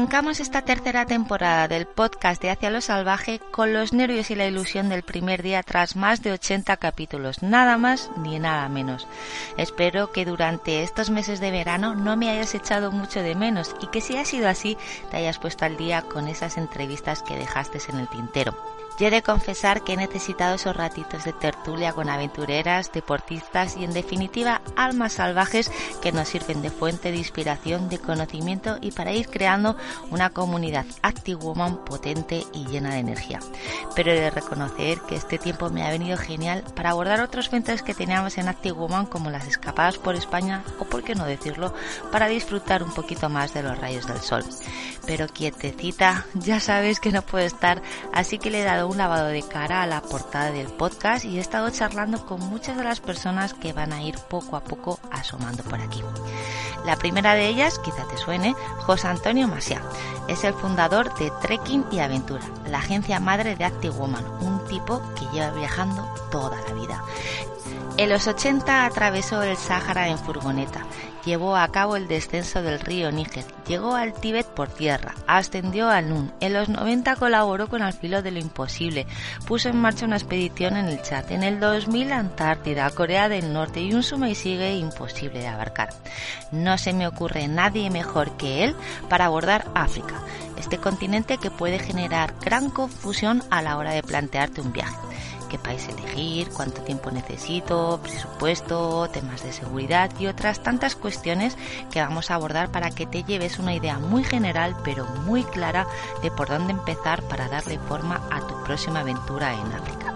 Arrancamos esta tercera temporada del podcast de Hacia lo Salvaje con los nervios y la ilusión del primer día tras más de 80 capítulos, nada más ni nada menos. Espero que durante estos meses de verano no me hayas echado mucho de menos y que si ha sido así te hayas puesto al día con esas entrevistas que dejaste en el tintero. Yo he de confesar que he necesitado esos ratitos de tertulia con aventureras, deportistas y en definitiva almas salvajes que nos sirven de fuente de inspiración, de conocimiento y para ir creando una comunidad Active Woman potente y llena de energía. Pero he de reconocer que este tiempo me ha venido genial para abordar otros frentes que teníamos en Active Woman como las escapadas por España o por qué no decirlo, para disfrutar un poquito más de los rayos del sol. Pero quietecita, ya sabes que no puedo estar, así que le he dado un lavado de cara a la portada del podcast y he estado charlando con muchas de las personas que van a ir poco a poco asomando por aquí. La primera de ellas, quizá te suene, José Antonio Masia. Es el fundador de Trekking y Aventura, la agencia madre de Active Woman, un tipo que lleva viajando toda la vida. En los 80 atravesó el Sáhara en furgoneta, llevó a cabo el descenso del río Níger, llegó al Tíbet por tierra, ascendió al Nun, en los 90 colaboró con Al filo de lo imposible, puso en marcha una expedición en el Chat, en el 2000 Antártida, Corea del Norte y un suma y sigue imposible de abarcar. No se me ocurre nadie mejor que él para abordar África, este continente que puede generar gran confusión a la hora de plantearte un viaje qué país elegir, cuánto tiempo necesito, presupuesto, temas de seguridad y otras tantas cuestiones que vamos a abordar para que te lleves una idea muy general pero muy clara de por dónde empezar para darle forma a tu próxima aventura en África.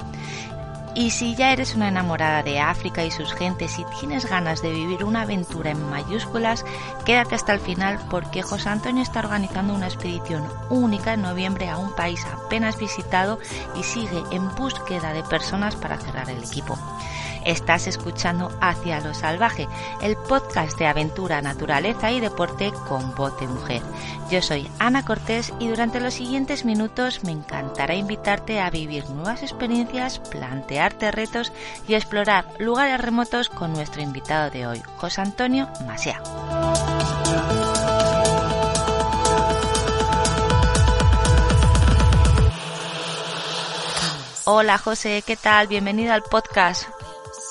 Y si ya eres una enamorada de África y sus gentes y tienes ganas de vivir una aventura en mayúsculas, quédate hasta el final porque José Antonio está organizando una expedición única en noviembre a un país apenas visitado y sigue en búsqueda de personas para cerrar el equipo. Estás escuchando Hacia lo Salvaje, el podcast de aventura, naturaleza y deporte con voz de mujer. Yo soy Ana Cortés y durante los siguientes minutos me encantará invitarte a vivir nuevas experiencias, plantearte retos y explorar lugares remotos con nuestro invitado de hoy, José Antonio Masea. Hola José, ¿qué tal? Bienvenido al podcast.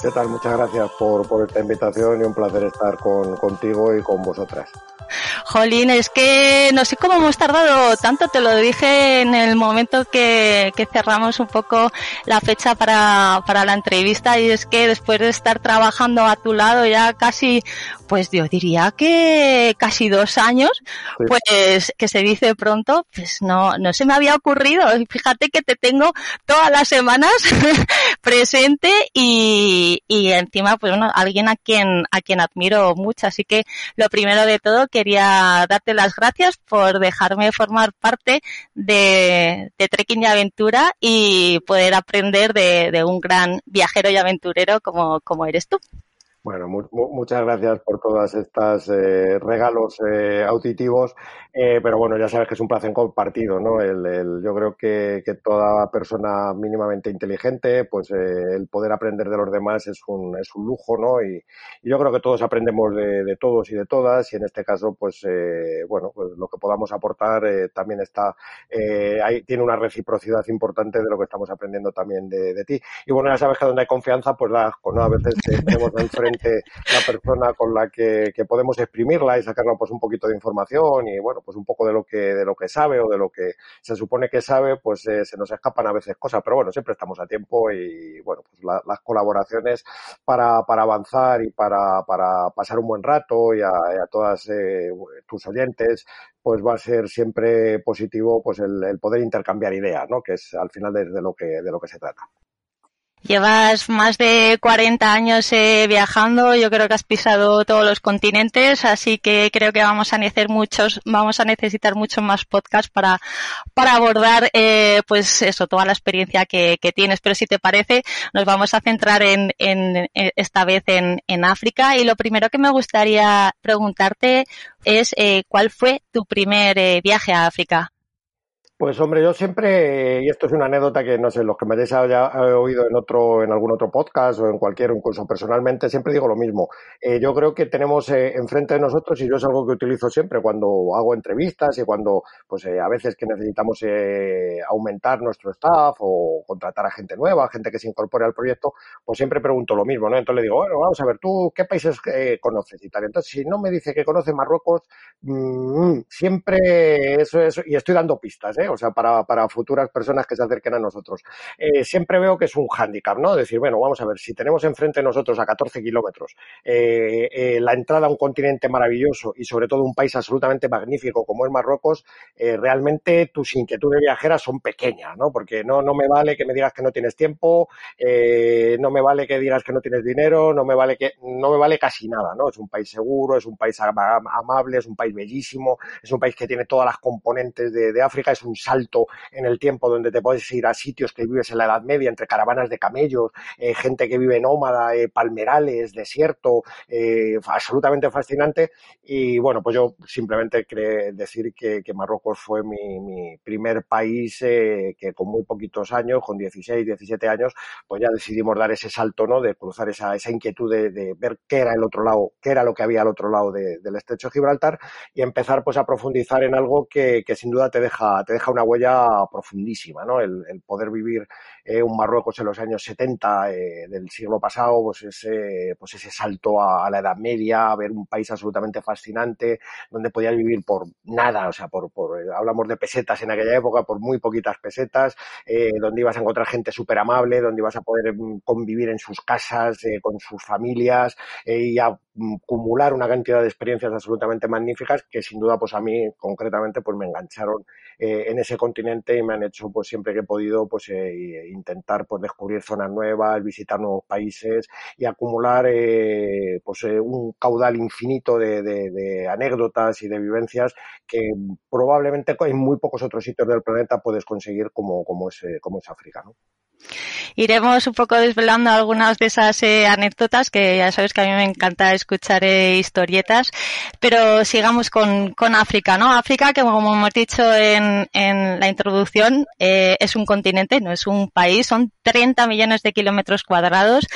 ¿Qué tal? Muchas gracias por, por esta invitación y un placer estar con, contigo y con vosotras. Jolín, es que no sé cómo hemos tardado tanto, te lo dije en el momento que, que cerramos un poco la fecha para, para la entrevista y es que después de estar trabajando a tu lado ya casi, pues yo diría que casi dos años, Sí. pues que se dice pronto, pues no, no se me había ocurrido. Fíjate que te tengo todas las semanas presente y, y encima pues bueno, alguien a quien, a quien admiro mucho. Así que lo primero de todo quería darte las gracias por dejarme formar parte de, de Trekking y Aventura y poder aprender de, de un gran viajero y aventurero como, como eres tú. Bueno, mu- mu- muchas gracias por todas estas eh, regalos eh, auditivos, eh, pero bueno, ya sabes que es un placer compartido, ¿no? El, el- yo creo que, que toda persona mínimamente inteligente, pues eh, el poder aprender de los demás es un, es un lujo, ¿no? Y, y yo creo que todos aprendemos de, de todos y de todas, y en este caso, pues eh, bueno, pues lo que podamos aportar eh, también está, eh, ahí tiene una reciprocidad importante de lo que estamos aprendiendo también de, de ti. Y bueno, ya sabes que donde hay confianza, pues la ¿no? A veces tenemos enfrente la persona con la que, podemos exprimirla y sacarnos pues un poquito de información y bueno, pues un poco de lo que, de lo que sabe o de lo que se supone que sabe, pues eh, se nos escapan a veces cosas, pero bueno, siempre estamos a tiempo y bueno, pues la- las colaboraciones para, para avanzar y para, para pasar un buen rato y a, todas eh, tus oyentes, pues va a ser siempre positivo pues el, el poder intercambiar ideas, ¿no? Que es al final de lo que, de lo que se trata. Llevas más de 40 años eh, viajando, yo creo que has pisado todos los continentes, así que creo que vamos a necesitar muchos, vamos a necesitar muchos más podcasts para, para abordar, eh, pues eso, toda la experiencia que, tienes. Pero si te parece, nos vamos a centrar en, en esta vez en, en, África. Y lo primero que me gustaría preguntarte es eh, cuál fue tu primer eh, viaje a África. Pues hombre, yo siempre, y esto es una anécdota que no sé, los que me hayáis ya oído en otro, en algún otro podcast o en cualquier, incluso personalmente, siempre digo lo mismo. Eh, yo creo que tenemos eh, enfrente de nosotros, y yo es algo que utilizo siempre cuando hago entrevistas y cuando, pues eh, a veces que necesitamos eh, aumentar nuestro staff o contratar a gente nueva, gente que se incorpore al proyecto, pues siempre pregunto lo mismo, ¿no? Entonces le digo, bueno, vamos a ver, ¿tú qué países conoces y tal? Entonces, si no me dice que conoce Marruecos, mmm, siempre eso es, y estoy dando pistas, ¿eh? O sea, para, para futuras personas que se acerquen a nosotros. Eh, siempre veo que es un hándicap, ¿no? Decir, bueno, vamos a ver, si tenemos enfrente de nosotros a 14 kilómetros eh, eh, la entrada a un continente maravilloso y sobre todo un país absolutamente magnífico como es Marruecos, realmente tus inquietudes viajeras son pequeñas, ¿no? Porque no, no me vale que me digas que no tienes tiempo, no me vale que digas que no tienes dinero, no me vale que, no me vale casi nada, ¿no? Es un país seguro, es un país amable, es un país bellísimo, es un país que tiene todas las componentes de, de África, es un salto en el tiempo donde te puedes ir a sitios que vives en la Edad Media, entre caravanas de camellos, eh, gente que vive nómada, eh, palmerales, desierto, eh, absolutamente fascinante. Y bueno, pues yo simplemente decir que, que Marruecos fue mi, mi primer país eh, que con muy poquitos años, con 16, 17 años, pues ya decidimos dar ese salto, ¿no? De cruzar esa, esa inquietud de, de ver qué era el otro lado, qué era lo que había al otro lado de, del estrecho de Gibraltar y empezar pues a profundizar en algo que, que sin duda te deja, te deja una huella profundísima, ¿no? El, el poder vivir eh, un Marruecos en los años 70 eh, del siglo pasado, pues ese, pues ese salto a, la Edad Media, a ver un país absolutamente fascinante, donde podías vivir por nada, o sea, por, por hablamos de pesetas en aquella época, por muy poquitas pesetas, eh, donde ibas a encontrar gente súper amable, donde ibas a poder mm, convivir en sus casas, eh, con sus familias y mm, acumular una cantidad de experiencias absolutamente magníficas que sin duda pues a mí concretamente pues me engancharon eh, en ese continente y me han hecho pues siempre que he podido pues eh, intentar pues descubrir zonas nuevas, visitar nuevos países y acumular eh, pues eh, un caudal infinito de, de, anécdotas y de vivencias que probablemente en muy pocos otros sitios del planeta puedes conseguir como, como, es, como es África, ¿no? Iremos un poco desvelando algunas de esas eh, anécdotas que ya sabes que a mí me encanta escuchar eh, historietas, pero sigamos con, con, África, ¿no? África, que como hemos dicho en, en la introducción, eh, es un continente, no es un país, son 30 millones de kilómetros cuadrados,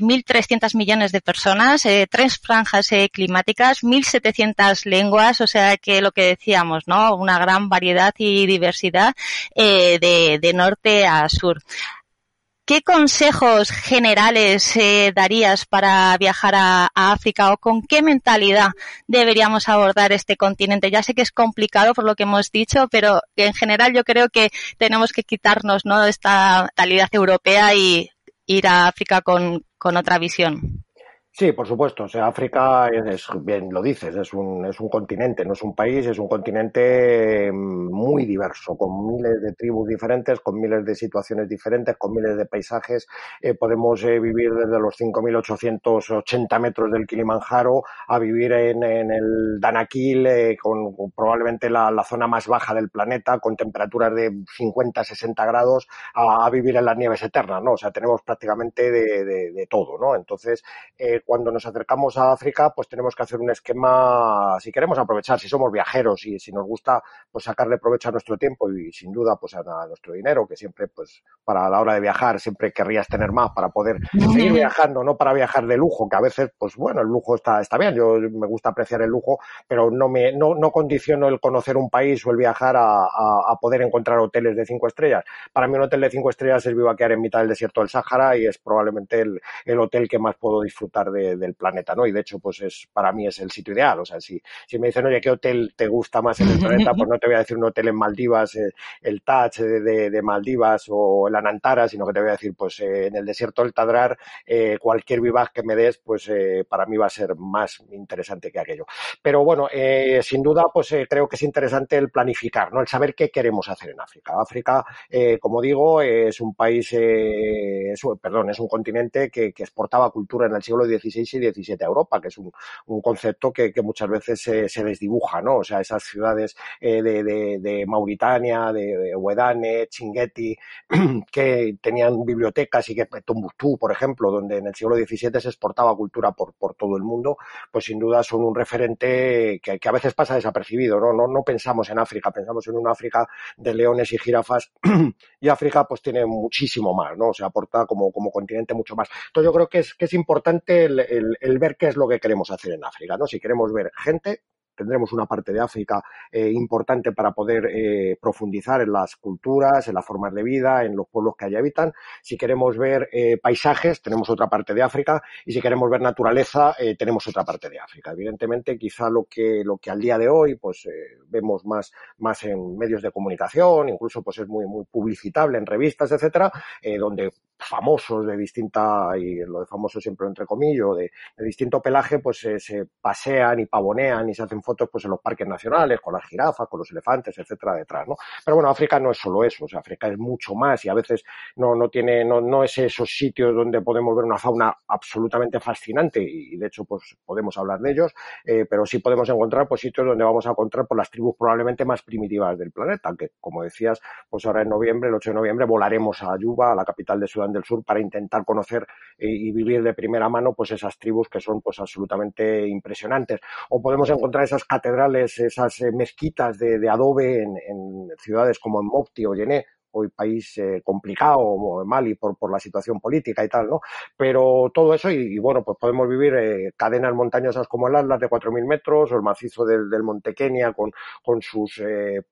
1.300 millones de personas, eh, tres franjas eh, climáticas, 1.700 lenguas, o sea que lo que decíamos, ¿no? Una gran variedad y diversidad eh, de, de norte a sur. ¿Qué consejos generales eh, darías para viajar a, África o con qué mentalidad deberíamos abordar este continente? Ya sé que es complicado por lo que hemos dicho, pero en general yo creo que tenemos que quitarnos ¿no? esta mentalidad europea y ir a África con otra visión. Sí, por supuesto. O sea, África es, bien lo dices, es un, es un continente, no es un país, es un continente muy diverso, con miles de tribus diferentes, con miles de situaciones diferentes, con miles de paisajes. Eh, podemos eh, vivir desde los 5.880 metros del Kilimanjaro a vivir en, en el Danakil, eh, con, probablemente la, la, zona más baja del planeta, con temperaturas de 50, 60 grados, a, vivir en las nieves eternas, ¿no? O sea, tenemos prácticamente de, de, de todo, ¿no? Entonces, cuando nos acercamos a África, pues tenemos que hacer un esquema, si queremos aprovechar, si somos viajeros y si nos gusta, pues sacarle provecho a nuestro tiempo y sin duda, pues a, a nuestro dinero, que siempre, pues para la hora de viajar, siempre querrías tener más para poder seguir viajando, no para viajar de lujo, que a veces, pues bueno, el lujo está, está bien, yo me gusta apreciar el lujo, pero no me, no, no condiciono el conocer un país o el viajar a, a, a poder encontrar hoteles de cinco estrellas. Para mí un hotel de cinco estrellas es vivaquear en mitad del desierto del Sáhara y es probablemente el, el hotel que más puedo disfrutar del planeta, ¿no? Y de hecho, pues es, para mí es el sitio ideal. O sea, si, si me dicen, oye, ¿qué hotel te gusta más en el planeta? Pues no te voy a decir un hotel en Maldivas, eh, el Taj de, de, Maldivas o el Anantara, sino que te voy a decir, pues eh, en el desierto del Tadrar, eh, cualquier vivac que me des, pues para mí va a ser más interesante que aquello. Pero bueno, sin duda, pues creo que es interesante el planificar, ¿no? El saber qué queremos hacer en África. África, como digo, es un país, es, perdón, es un continente que, que, exportaba cultura en el siglo XVI y XVII a Europa, que es un, un concepto que, muchas veces se, desdibuja, ¿no? O sea, esas ciudades de, de, de, Mauritania, de, Huedane, Chinguetti, que tenían bibliotecas y que Tombuctú, por ejemplo, donde en el siglo XVII se exportaba cultura por, todo el mundo, pues sin duda son un referente que, a veces pasa desapercibido, ¿no? ¿no? Pensamos en África, pensamos en una África de leones y jirafas y África pues tiene muchísimo más, ¿no? O sea, aporta como, continente mucho más. Entonces yo creo que es importante el, ver qué es lo que queremos hacer en África, ¿no? Si queremos ver gente tendremos una parte de África eh, importante para poder eh, profundizar en las culturas, en las formas de vida, en los pueblos que allí habitan. Si queremos ver eh, paisajes, tenemos otra parte de África. Y si queremos ver naturaleza, tenemos otra parte de África. Evidentemente, quizá lo que, lo que al día de hoy pues vemos más, más en medios de comunicación, incluso pues es muy, muy publicitable en revistas, etcétera, donde famosos de distinta, y lo de famoso siempre entre comillas, de, de distinto pelaje, pues se pasean y pavonean y se hacen fotos pues en los parques nacionales, con las jirafas, con los elefantes, etcétera, detrás, ¿no? Pero bueno, África no es solo eso, o sea, África es mucho más y a veces no, no tiene, no, no es esos sitios donde podemos ver una fauna absolutamente fascinante y, de hecho pues podemos hablar de ellos, eh, pero sí podemos encontrar pues sitios donde vamos a encontrar por pues, las tribus probablemente más primitivas del planeta, aunque como decías, pues ahora en noviembre, el 8 de noviembre, volaremos a Yuba, a la capital de Sudán del Sur, para intentar conocer y vivir de primera mano pues esas tribus que son pues absolutamente impresionantes. O podemos encontrar esas catedrales, esas eh, mezquitas de, de adobe en, en, ciudades como en Mopti o Yené, hoy país eh, complicado, Mali, por, por la situación política y tal, ¿no? Pero todo eso, y, bueno, pues podemos vivir eh, cadenas montañosas como el Atlas de 4.000 metros, o el macizo del, del Monte Kenia con, con sus eh,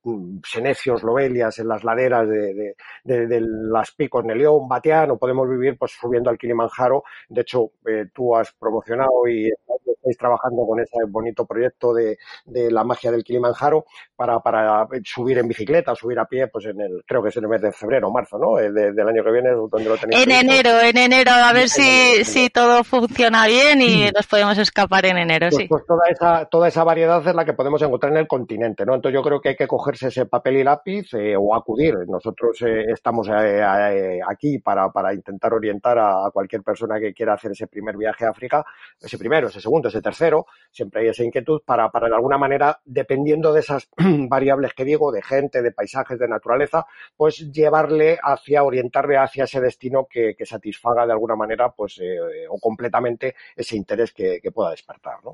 senecios, lobelias en las laderas de, de, las picos de León, Batián, o podemos vivir pues subiendo al Kilimanjaro. De hecho, eh, tú has promocionado y estáis trabajando con ese bonito proyecto de, de la magia del Kilimanjaro para, para subir en bicicleta, subir a pie, pues en el, creo que es en el mes de febrero marzo, ¿no? De, del año que viene, donde lo tenéis. En enero, en enero, a ver si, si todo funciona bien y nos podemos escapar en enero, pues, sí. Pues toda esa, toda esa variedad es la que podemos encontrar en el continente, ¿no? Entonces yo creo que hay que cogerse ese papel y lápiz eh, o acudir. Nosotros eh, estamos eh, eh, aquí para, para intentar orientar a, a cualquier persona que quiera hacer ese primer viaje a África, ese primero, ese segundo, ese tercero, siempre hay esa inquietud para, para de alguna manera, dependiendo de esas variables que digo, de gente, de paisajes, de naturaleza, pues llevarle hacia, orientarle hacia ese destino que, que satisfaga de alguna manera, pues, eh, o completamente ese interés que, que, pueda despertar, ¿no?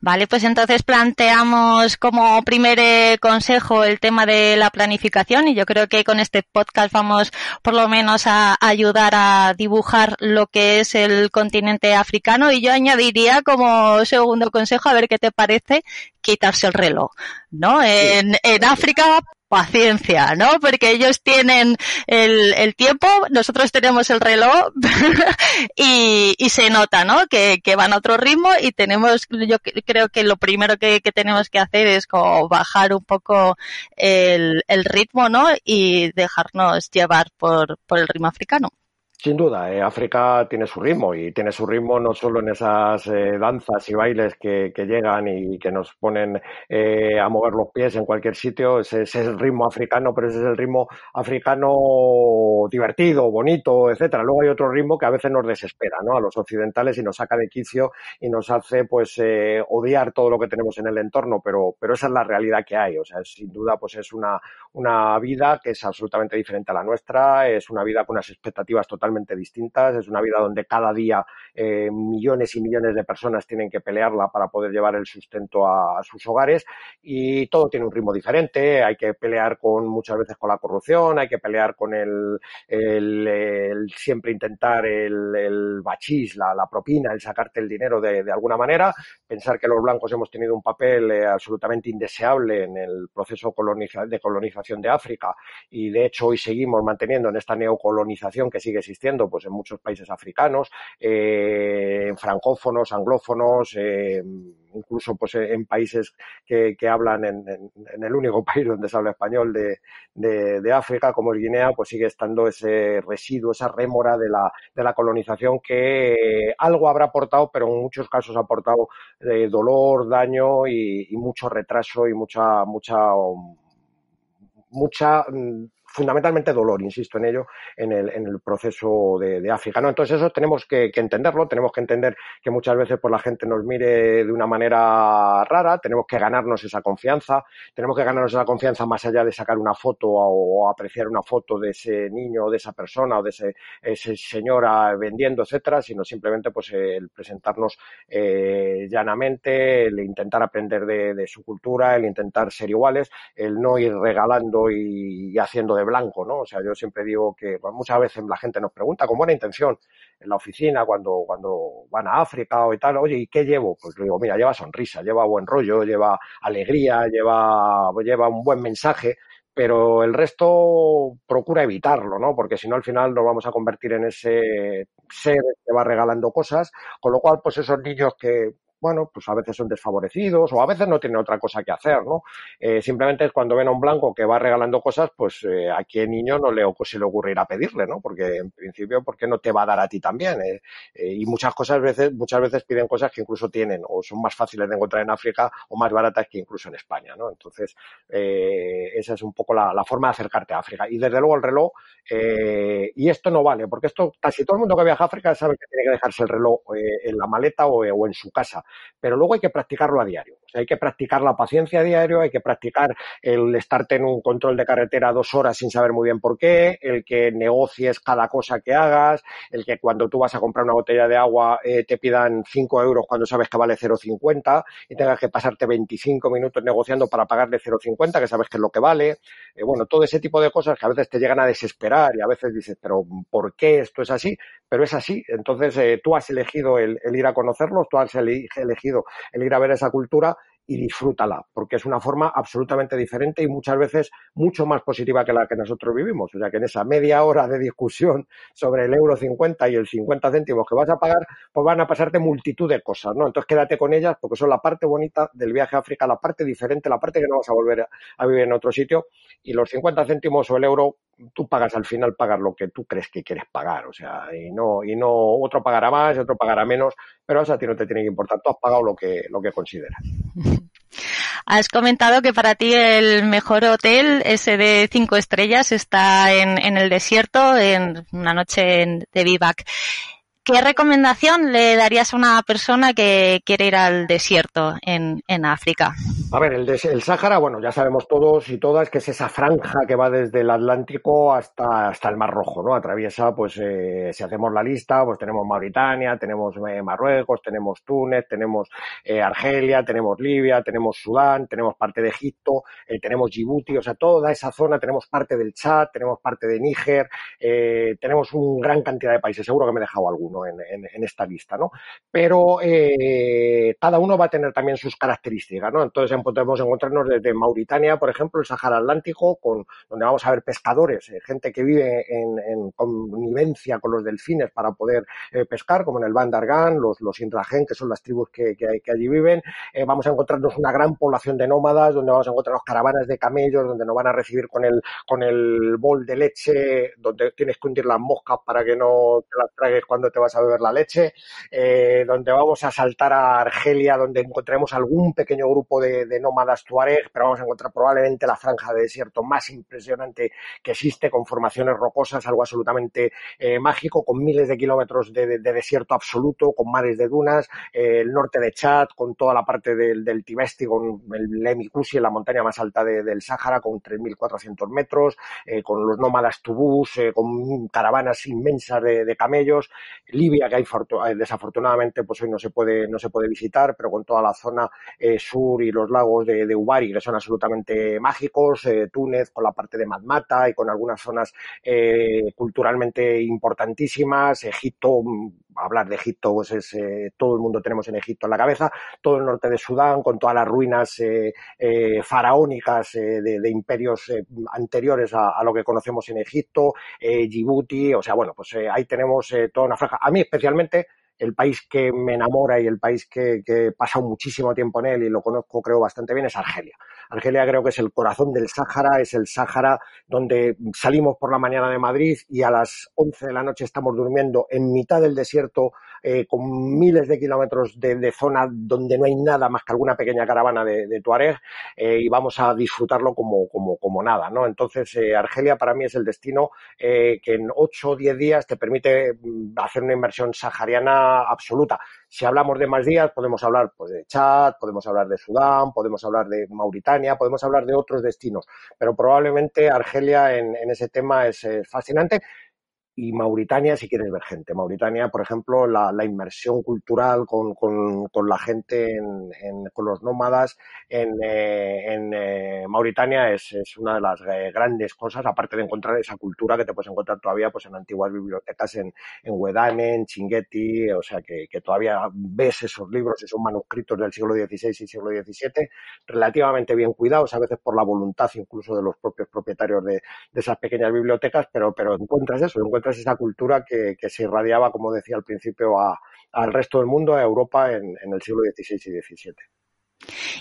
Vale, pues entonces planteamos como primer eh, consejo el tema de la planificación y yo creo que con este podcast vamos por lo menos a ayudar a dibujar lo que es el continente africano y yo añadiría como segundo consejo, a ver qué te parece, quitarse el reloj, ¿no? En, en África paciencia, ¿no? Porque ellos tienen el, el tiempo, nosotros tenemos el reloj y, y, se nota, ¿no? Que, que, van a otro ritmo y tenemos, yo creo que lo primero que, que tenemos que hacer es como bajar un poco el, el, ritmo, ¿no? Y dejarnos llevar por, por el ritmo africano. Sin duda, eh, África tiene su ritmo y tiene su ritmo no solo en esas eh, danzas y bailes que, que, llegan y que nos ponen eh, a mover los pies en cualquier sitio, ese, es el ritmo africano, pero ese es el ritmo africano divertido, bonito, etcétera. Luego hay otro ritmo que a veces nos desespera, ¿no? A los occidentales y nos saca de quicio y nos hace, pues, eh, odiar todo lo que tenemos en el entorno, pero, pero esa es la realidad que hay. O sea, sin duda, pues es una, una vida que es absolutamente diferente a la nuestra, es una vida con unas expectativas totalmente distintas. Es una vida donde cada día eh, millones y millones de personas tienen que pelearla para poder llevar el sustento a, sus hogares y todo tiene un ritmo diferente. Hay que pelear con muchas veces con la corrupción, hay que pelear con el, siempre intentar el, el bachís, la, propina, el sacarte el dinero de, alguna manera. Pensar que los blancos hemos tenido un papel eh, absolutamente indeseable en el proceso de colonización de África y de hecho hoy seguimos manteniendo en esta neocolonización que sigue existiendo pues en muchos países africanos, eh, francófonos, anglófonos, eh, incluso pues en países que, hablan en, el único país donde se habla español de, de, África, como es Guinea, pues sigue estando ese residuo, esa rémora de la, de la colonización que algo habrá aportado, pero en muchos casos ha aportado eh, dolor, daño y, y, mucho retraso y mucha, mucha, mucha mm, fundamentalmente dolor, insisto en ello, en el, en el proceso de, África. ¿no? Entonces eso tenemos que, entenderlo, tenemos que entender que muchas veces pues, la gente nos mire de una manera rara, tenemos que ganarnos esa confianza, tenemos que ganarnos esa confianza más allá de sacar una foto o, apreciar una foto de ese niño o de esa persona o de ese, ese señora vendiendo, etcétera, sino simplemente pues el presentarnos eh, llanamente, el intentar aprender de, de, su cultura, el intentar ser iguales, el no ir regalando y, y haciendo de blanco, ¿no? O sea, yo siempre digo que muchas veces la gente nos pregunta con buena intención en la oficina cuando, cuando van a África o y tal, oye, ¿y qué llevo? Pues le digo, mira, lleva sonrisa, lleva buen rollo, lleva alegría, lleva, lleva un buen mensaje, pero el resto procura evitarlo, ¿no? Porque si no, al final nos vamos a convertir en ese ser que va regalando cosas, con lo cual, pues esos niños que bueno, pues a veces son desfavorecidos o a veces no tienen otra cosa que hacer, ¿no? Eh, simplemente es cuando ven a un blanco que va regalando cosas, pues eh, a qué niño no le, se le ocurrirá pedirle, ¿no? Porque en principio, ¿por qué no te va a dar a ti también? Eh, eh, y muchas cosas veces, muchas veces piden cosas que incluso tienen o son más fáciles de encontrar en África o más baratas que incluso en España, ¿no? Entonces, esa es un poco la, forma de acercarte a África. Y desde luego el reloj, y esto no vale, porque esto casi todo el mundo que viaja a África sabe que tiene que dejarse el reloj en la maleta o en su casa pero luego hay que practicarlo a diario. Hay que practicar la paciencia diario, hay que practicar el estarte en un control de carretera dos horas sin saber muy bien por qué, el que negocies cada cosa que hagas, el que cuando tú vas a comprar una botella de agua eh, te pidan 5 euros cuando sabes que vale 0,50 y tengas que pasarte 25 minutos negociando para pagarle 0,50, que sabes que es lo que vale. Eh, bueno, todo ese tipo de cosas que a veces te llegan a desesperar y a veces dices, pero ¿por qué esto es así? Pero es así. Entonces eh, tú has elegido el, el ir a conocerlos, tú has elegido el ir a ver esa cultura y disfrútala, porque es una forma absolutamente diferente y muchas veces mucho más positiva que la que nosotros vivimos. O sea que en esa media hora de discusión sobre el euro 50 y el 50 céntimos que vas a pagar, pues van a pasarte multitud de cosas, ¿no? Entonces quédate con ellas porque son la parte bonita del viaje a África, la parte diferente, la parte que no vas a volver a vivir en otro sitio y los 50 céntimos o el euro tú pagas al final pagar lo que tú crees que quieres pagar, o sea, y no, y no, otro pagará más, otro pagará menos, pero eso a ti no te tiene que importar, tú has pagado lo que, lo que consideras. Has comentado que para ti el mejor hotel, ese de cinco estrellas, está en, en el desierto, en una noche de vivac. ¿Qué recomendación le darías a una persona que quiere ir al desierto en, en África? A ver, el, el, Sáhara, bueno, ya sabemos todos y todas que es esa franja que va desde el Atlántico hasta, hasta el Mar Rojo, ¿no? Atraviesa, pues, eh, si hacemos la lista, pues tenemos Mauritania, tenemos eh, Marruecos, tenemos Túnez, tenemos eh, Argelia, tenemos Libia, tenemos Sudán, tenemos parte de Egipto, eh, tenemos Djibouti, o sea, toda esa zona, tenemos parte del Chad, tenemos parte de Níger, tenemos una gran cantidad de países, seguro que me he dejado alguno en, en, en esta lista, ¿no? Pero cada uno va a tener también sus características, ¿no? Entonces podemos encontrarnos desde Mauritania, por ejemplo, el Sahara Atlántico, con, donde vamos a ver pescadores, eh, gente que vive en, en, connivencia con los delfines para poder eh, pescar, como en el Bandargan, los, los Indragen, que son las tribus que, que, allí viven. Eh, vamos a encontrarnos una gran población de nómadas, donde vamos a encontrarnos caravanas de camellos, donde nos van a recibir con el, con el bol de leche, donde tienes que hundir las moscas para que no te las tragues cuando te vas a beber la leche, donde vamos a saltar a Argelia, donde encontraremos algún pequeño grupo de, de nómadas tuareg, pero vamos a encontrar probablemente la franja de desierto más impresionante que existe, con formaciones rocosas, algo absolutamente eh, mágico, con miles de kilómetros de, de, de, desierto absoluto, con mares de dunas, eh, el norte de Chad, con toda la parte del, del Tibesti, con el Lemikusi, la montaña más alta de, del Sáhara, con 3.400 metros, eh, con los nómadas tubús, con caravanas inmensas de, camellos, Libia, que hay desafortunadamente pues hoy no se puede, no se puede visitar, pero con toda la zona sur y los de, de, Ubari que son absolutamente mágicos, eh, Túnez con la parte de Matmata y con algunas zonas eh, culturalmente importantísimas, Egipto, mm, hablar de Egipto, pues es, eh, todo el mundo tenemos en Egipto en la cabeza, todo el norte de Sudán con todas las ruinas eh, eh, faraónicas de, de, imperios anteriores a, a, lo que conocemos en Egipto, Djibouti, o sea, bueno, pues ahí tenemos toda una franja. A mí especialmente el país que me enamora y el país que, que, he pasado muchísimo tiempo en él y lo conozco creo bastante bien es Argelia. Argelia creo que es el corazón del Sáhara, es el Sáhara donde salimos por la mañana de Madrid y a las 11 de la noche estamos durmiendo en mitad del desierto eh, con miles de kilómetros de, zona donde no hay nada más que alguna pequeña caravana de, de Tuareg eh, y vamos a disfrutarlo como, como, como nada, ¿no? Entonces, eh, Argelia para mí es el destino que en 8 o 10 días te permite mm, hacer una inversión sahariana absoluta. Si hablamos de más días, podemos hablar pues, de Chad, podemos hablar de Sudán, podemos hablar de Mauritania, podemos hablar de otros destinos, pero probablemente Argelia en, ese tema es fascinante y Mauritania si quieres ver gente. Mauritania, por ejemplo, la, la inmersión cultural con, con, con la gente, en, con los nómadas en, eh, en eh, Mauritania es, es, una de las eh, grandes cosas, aparte de encontrar esa cultura que te puedes encontrar todavía pues, en antiguas bibliotecas en, en Wedane, en Chinguetti, o sea que, que, todavía ves esos libros, esos manuscritos del siglo XVI y siglo XVII relativamente bien cuidados, a veces por la voluntad incluso de los propios propietarios de, de esas pequeñas bibliotecas, pero, pero encuentras eso, encuentras esa cultura que, que, se irradiaba, como decía al principio, al resto del mundo, a Europa en, en el siglo XVI y XVII.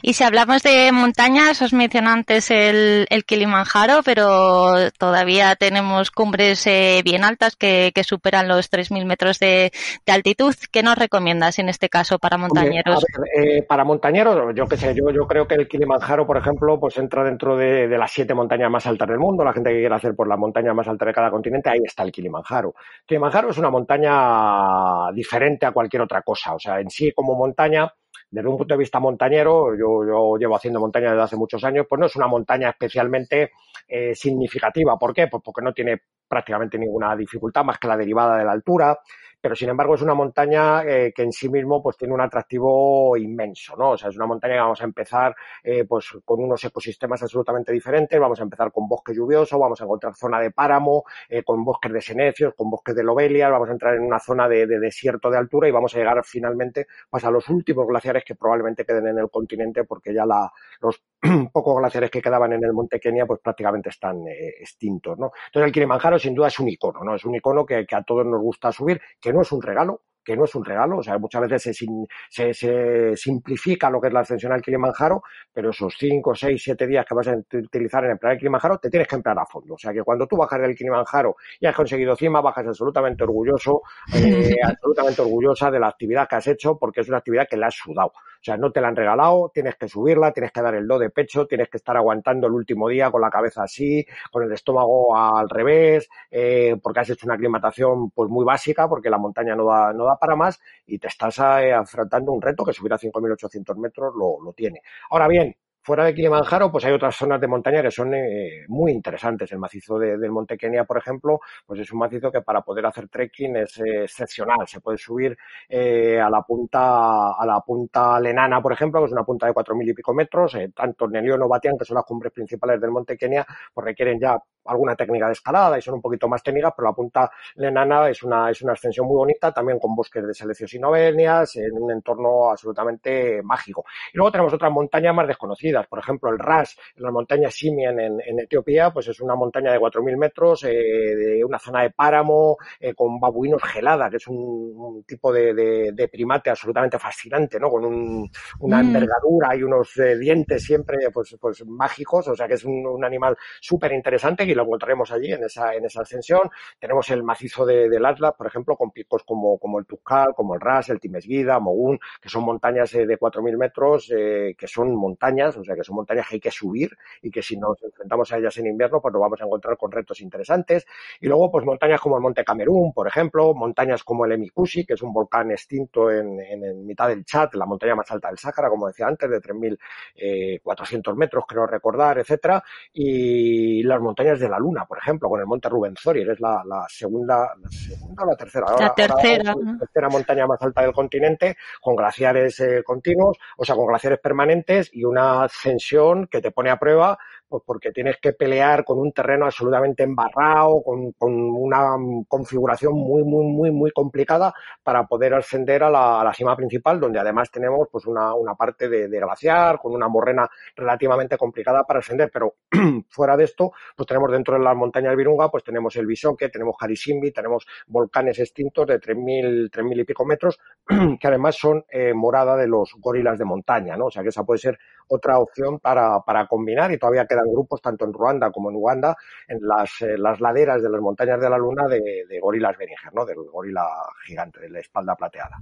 Y si hablamos de montañas, os mencioné antes el, el Kilimanjaro, pero todavía tenemos cumbres eh, bien altas que, que, superan los 3.000 metros de, de, altitud. ¿Qué nos recomiendas en este caso para montañeros? Ver, eh, para montañeros, yo qué sé, yo, yo creo que el Kilimanjaro, por ejemplo, pues entra dentro de, de, las siete montañas más altas del mundo. La gente que quiera hacer por la montaña más alta de cada continente, ahí está el Kilimanjaro. Kilimanjaro es una montaña diferente a cualquier otra cosa. O sea, en sí como montaña, desde un punto de vista montañero, yo, llevo haciendo montaña desde hace muchos años, pues no es una montaña especialmente eh, significativa. ¿Por qué? Pues porque no tiene prácticamente ninguna dificultad más que la derivada de la altura pero sin embargo es una montaña eh, que en sí mismo pues tiene un atractivo inmenso, ¿no? O sea, es una montaña que vamos a empezar eh, pues con unos ecosistemas absolutamente diferentes, vamos a empezar con bosque lluvioso, vamos a encontrar zona de páramo, eh, con bosques de senecios, con bosques de lobelias, vamos a entrar en una zona de, de, desierto de altura y vamos a llegar finalmente pues a los últimos glaciares que probablemente queden en el continente porque ya la, los pocos glaciares que quedaban en el monte Kenia pues prácticamente están eh, extintos, ¿no? Entonces el Kilimanjaro sin duda es un icono, ¿no? Es un icono que, que a todos nos gusta subir, que que no es un regalo, que no es un regalo, o sea, muchas veces se, se, se, simplifica lo que es la ascensión al Kilimanjaro, pero esos 5, 6, 7 días que vas a utilizar en emplear el Kilimanjaro, te tienes que emplear a fondo. O sea, que cuando tú bajas del Kilimanjaro y has conseguido cima, bajas absolutamente orgulloso, eh, absolutamente orgullosa de la actividad que has hecho, porque es una actividad que la has sudado. O sea, no te la han regalado, tienes que subirla, tienes que dar el do de pecho, tienes que estar aguantando el último día con la cabeza así, con el estómago al revés, eh, porque has hecho una aclimatación pues muy básica, porque la montaña no da, no da para más y te estás eh, afrontando un reto que subir a 5.800 metros lo, lo tiene. Ahora bien, fuera de Kilimanjaro, pues hay otras zonas de montaña que son eh, muy interesantes. El macizo de, del Monte Kenia, por ejemplo, pues es un macizo que para poder hacer trekking es eh, excepcional. Se puede subir eh, a la punta a la punta Lenana, por ejemplo, que es una punta de cuatro mil y pico metros. Tanto Nelión o Batián, que son las cumbres principales del Monte Kenia, pues requieren ya alguna técnica de escalada y son un poquito más técnicas, pero la punta Lenana es una, es una extensión muy bonita, también con bosques de selecios y novenias, en un entorno absolutamente mágico. Y luego tenemos otras montañas más desconocidas, por ejemplo, el Ras, en la montaña Simian en, en Etiopía, pues es una montaña de 4.000 metros, eh, de una zona de páramo, eh, con babuinos gelada, que es un, un tipo de, de, de, primate absolutamente fascinante, ¿no? Con un, una mm. envergadura y unos eh, dientes siempre, pues, pues mágicos, o sea que es un, un animal súper interesante y lo encontraremos allí en esa, en esa ascensión. Tenemos el macizo de, del Atlas, por ejemplo, con picos como, como el Tuzcal, como el Ras, el Timesguida, Mogún, que son montañas de 4.000 metros, que son montañas, o sea, que son montañas que hay que subir y que si nos enfrentamos a ellas en invierno, pues nos vamos a encontrar con retos interesantes. Y luego, pues montañas como el Monte Camerún, por ejemplo, montañas como el Emikushi, que es un volcán extinto en, en, en mitad del Chad, la montaña más alta del Sáhara, como decía antes, de 3.400 eh, metros, creo recordar, etcétera, y las montañas de la Luna, por ejemplo, con el monte Rubenzori, es la, la segunda, la segunda o la tercera, ahora, la tercera, ahora tercera montaña más alta del continente, con glaciares eh, continuos, o sea, con glaciares permanentes y una ascensión que te pone a prueba pues porque tienes que pelear con un terreno absolutamente embarrado, con, con una configuración muy, muy, muy, muy complicada para poder ascender a la, cima principal, donde además tenemos pues una, una parte de, de, glaciar, con una morrena relativamente complicada para ascender, pero fuera de esto, pues tenemos dentro de las montañas Virunga, pues tenemos el Bisoque, tenemos Harisimbi, tenemos volcanes extintos de 3.000, 3.000 y pico metros, que además son eh, morada de los gorilas de montaña, ¿no? O sea que esa puede ser otra opción para, para combinar y todavía queda quedan grupos tanto en Ruanda como en Uganda en las, eh, las laderas de las montañas de la Luna de, de gorilas Beringer, ¿no? del gorila gigante, de la espalda plateada.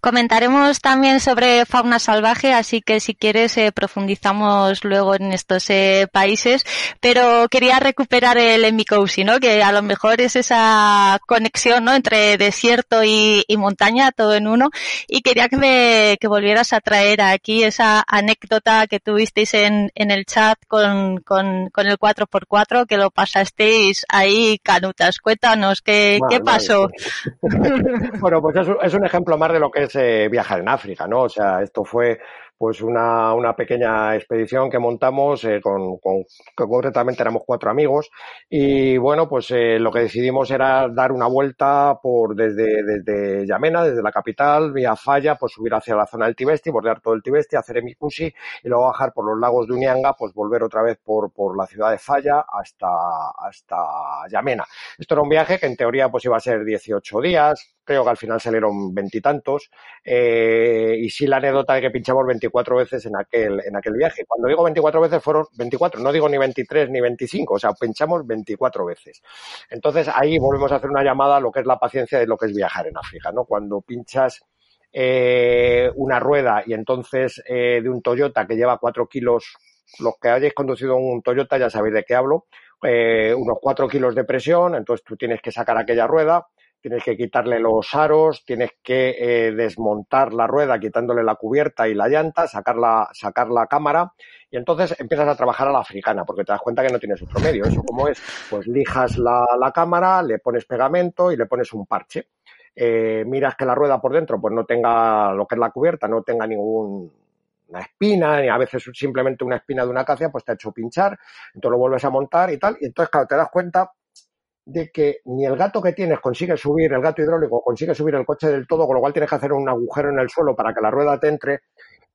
Comentaremos también sobre fauna salvaje, así que si quieres eh, profundizamos luego en estos eh, países, pero quería recuperar el Emikousi, ¿no? Que a lo mejor es esa conexión, ¿no? Entre desierto y, y montaña, todo en uno, y quería que me que volvieras a traer aquí esa anécdota que tuvisteis en, en el chat con, con, con el 4x4, que lo pasasteis ahí, canutas. Cuéntanos, ¿qué, ¿qué pasó? Vale. bueno, pues es, es un ejemplo más de lo que eh, viajar en África, ¿no? O sea, esto fue pues una, una pequeña expedición que montamos eh, con, con, concretamente éramos cuatro amigos. Y bueno pues eh, lo que decidimos era dar una vuelta por desde desde Yamena desde la capital vía Falla pues subir hacia la zona del Tibesti bordear todo el Tibesti hacer Emikusi y luego bajar por los lagos de Unianga pues volver otra vez por por la ciudad de Falla hasta hasta Yamena esto era un viaje que en teoría pues iba a ser 18 días. Creo que al final salieron veintitantos. Eh, y sí la anécdota de que pinchamos 24 veces en aquel, en aquel viaje. Cuando digo 24 veces fueron 24, no digo ni 23 ni 25, o sea, pinchamos 24 veces. Entonces ahí volvemos a hacer una llamada a lo que es la paciencia de lo que es viajar en África, ¿no? Cuando pinchas eh, una rueda y entonces eh, de un Toyota que lleva 4 kilos, los que hayáis conducido un Toyota ya sabéis de qué hablo, eh, unos 4 kilos de presión, entonces tú tienes que sacar aquella rueda, tienes que quitarle los aros, tienes que eh, desmontar la rueda quitándole la cubierta y la llanta, sacar la, sacar la cámara y entonces empiezas a trabajar a la africana porque te das cuenta que no tienes otro medio. Eso como es, pues lijas la, la cámara, le pones pegamento y le pones un parche. Eh, miras que la rueda por dentro pues no tenga lo que es la cubierta, no tenga ningún una espina, ni a veces simplemente una espina de una acacia, pues te ha hecho pinchar, entonces lo vuelves a montar y tal, y entonces claro, te das cuenta de que ni el gato que tienes consigue subir, el gato hidráulico consigue subir el coche del todo, con lo cual tienes que hacer un agujero en el suelo para que la rueda te entre,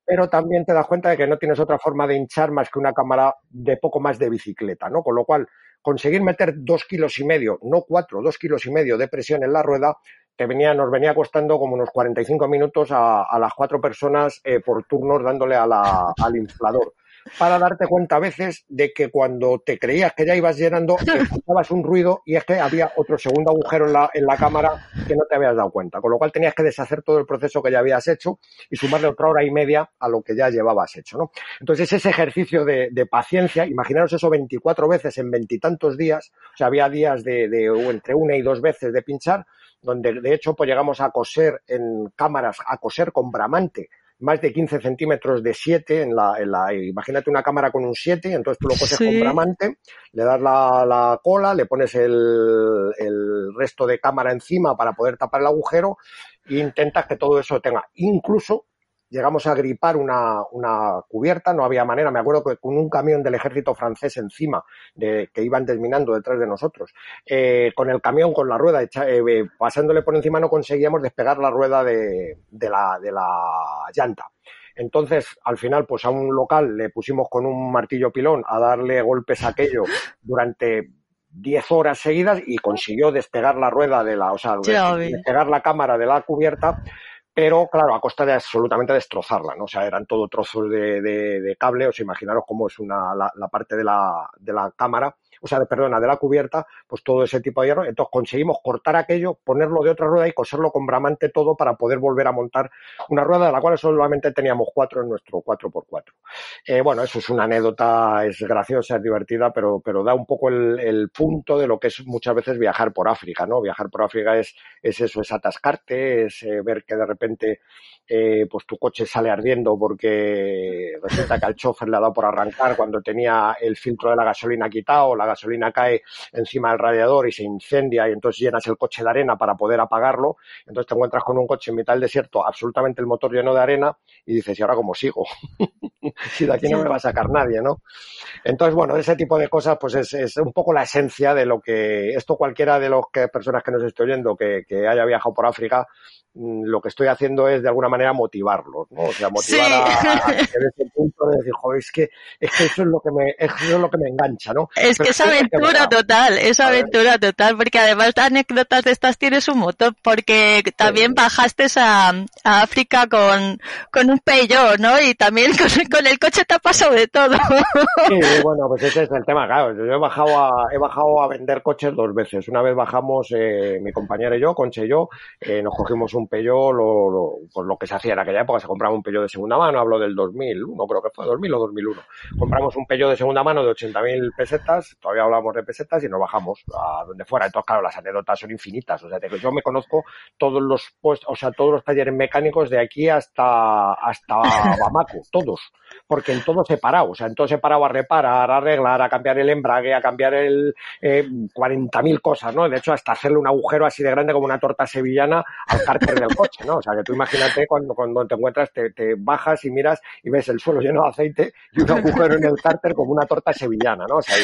pero también te das cuenta de que no tienes otra forma de hinchar más que una cámara de poco más de bicicleta, ¿no? Con lo cual, conseguir meter dos kilos y medio, no cuatro, dos kilos y medio de presión en la rueda, que venía, nos venía costando como unos 45 minutos a, a las cuatro personas eh, por turnos dándole a la, al inflador para darte cuenta a veces de que cuando te creías que ya ibas llenando, escuchabas un ruido y es que había otro segundo agujero en la, en la cámara que no te habías dado cuenta. Con lo cual tenías que deshacer todo el proceso que ya habías hecho y sumarle otra hora y media a lo que ya llevabas hecho. ¿no? Entonces ese ejercicio de, de paciencia, imaginaros eso 24 veces en veintitantos días, o sea, había días de, de entre una y dos veces de pinchar, donde de hecho pues llegamos a coser en cámaras, a coser con bramante más de 15 centímetros de 7 en la, en la, imagínate una cámara con un 7, entonces tú lo coses sí. con bramante, le das la, la cola, le pones el, el, resto de cámara encima para poder tapar el agujero e intentas que todo eso tenga. Incluso llegamos a gripar una, una, cubierta, no había manera, me acuerdo que con un camión del ejército francés encima, de, que iban desminando detrás de nosotros, eh, con el camión, con la rueda, echa, eh, pasándole por encima no conseguíamos despegar la rueda de, de, la, de la llanta. Entonces, al final, pues a un local le pusimos con un martillo pilón a darle golpes a aquello durante 10 horas seguidas y consiguió despegar la rueda de la, o sea, despegar la cámara de la cubierta pero claro, a costa de absolutamente destrozarla, ¿no? O sea, eran todo trozos de, de, de cable, os imaginaros cómo es una, la, la parte de la, de la cámara, o sea, perdona, de la cubierta, pues todo ese tipo de hierro. Entonces conseguimos cortar aquello, ponerlo de otra rueda y coserlo con bramante todo para poder volver a montar una rueda de la cual solamente teníamos cuatro en nuestro 4x4. Eh, bueno, eso es una anécdota, es graciosa, es divertida, pero, pero da un poco el, el, punto de lo que es muchas veces viajar por África, ¿no? Viajar por África es, es eso, es atascarte, es eh, ver que de repente eh, pues tu coche sale ardiendo porque resulta que al chofer le ha dado por arrancar cuando tenía el filtro de la gasolina quitado, la gasolina cae encima del radiador y se incendia y entonces llenas el coche de arena para poder apagarlo, entonces te encuentras con un coche en mitad del desierto, absolutamente el motor lleno de arena y dices, ¿y ahora cómo sigo? si de aquí no me va a sacar nadie, ¿no? Entonces, bueno, ese tipo de cosas, pues es, es un poco la esencia de lo que esto cualquiera de las que, personas que nos estoy oyendo que, que haya viajado por África, mm, lo que estoy haciendo es de alguna manera motivarlos, ¿no? O sea, motivar Sí. a, a, a ese punto de decir, joder, es que, es que eso es lo que me, eso es lo que me engancha, ¿no? Es Pero que es sí que aventura total, es aventura total, porque además de anécdotas de estas tienes un montón, porque también bajaste a, a África con, con un Peugeot, ¿no? Y también con, con el coche te ha pasado de todo. Sí, bueno, pues ese es el tema, claro. Yo he bajado a, he bajado a vender coches dos veces. Una vez bajamos, eh, mi compañera y yo, Conche y yo, eh, nos cogimos un Peugeot, lo, lo, pues lo que se hacía en aquella época, se compraba un Peugeot de segunda mano, hablo del 2001, creo que fue 2000 o 2001. Compramos un Peugeot de segunda mano de 80.000 pesetas, todavía hablamos de pesetas, y nos bajamos a donde fuera. Entonces, claro, las anécdotas son infinitas. O sea, yo me conozco todos los o sea, todos los talleres mecánicos de aquí hasta, hasta Bamako, todos porque en todo se parado, o sea, en todo se parado a reparar, a arreglar, a cambiar el embrague, a cambiar el eh, 40.000 cosas, ¿no? De hecho, hasta hacerle un agujero así de grande como una torta sevillana al cárter del coche, ¿no? O sea, que tú imagínate cuando, cuando te encuentras, te, te bajas y miras y ves el suelo lleno de aceite y un agujero en el cárter como una torta sevillana, ¿no? O sea,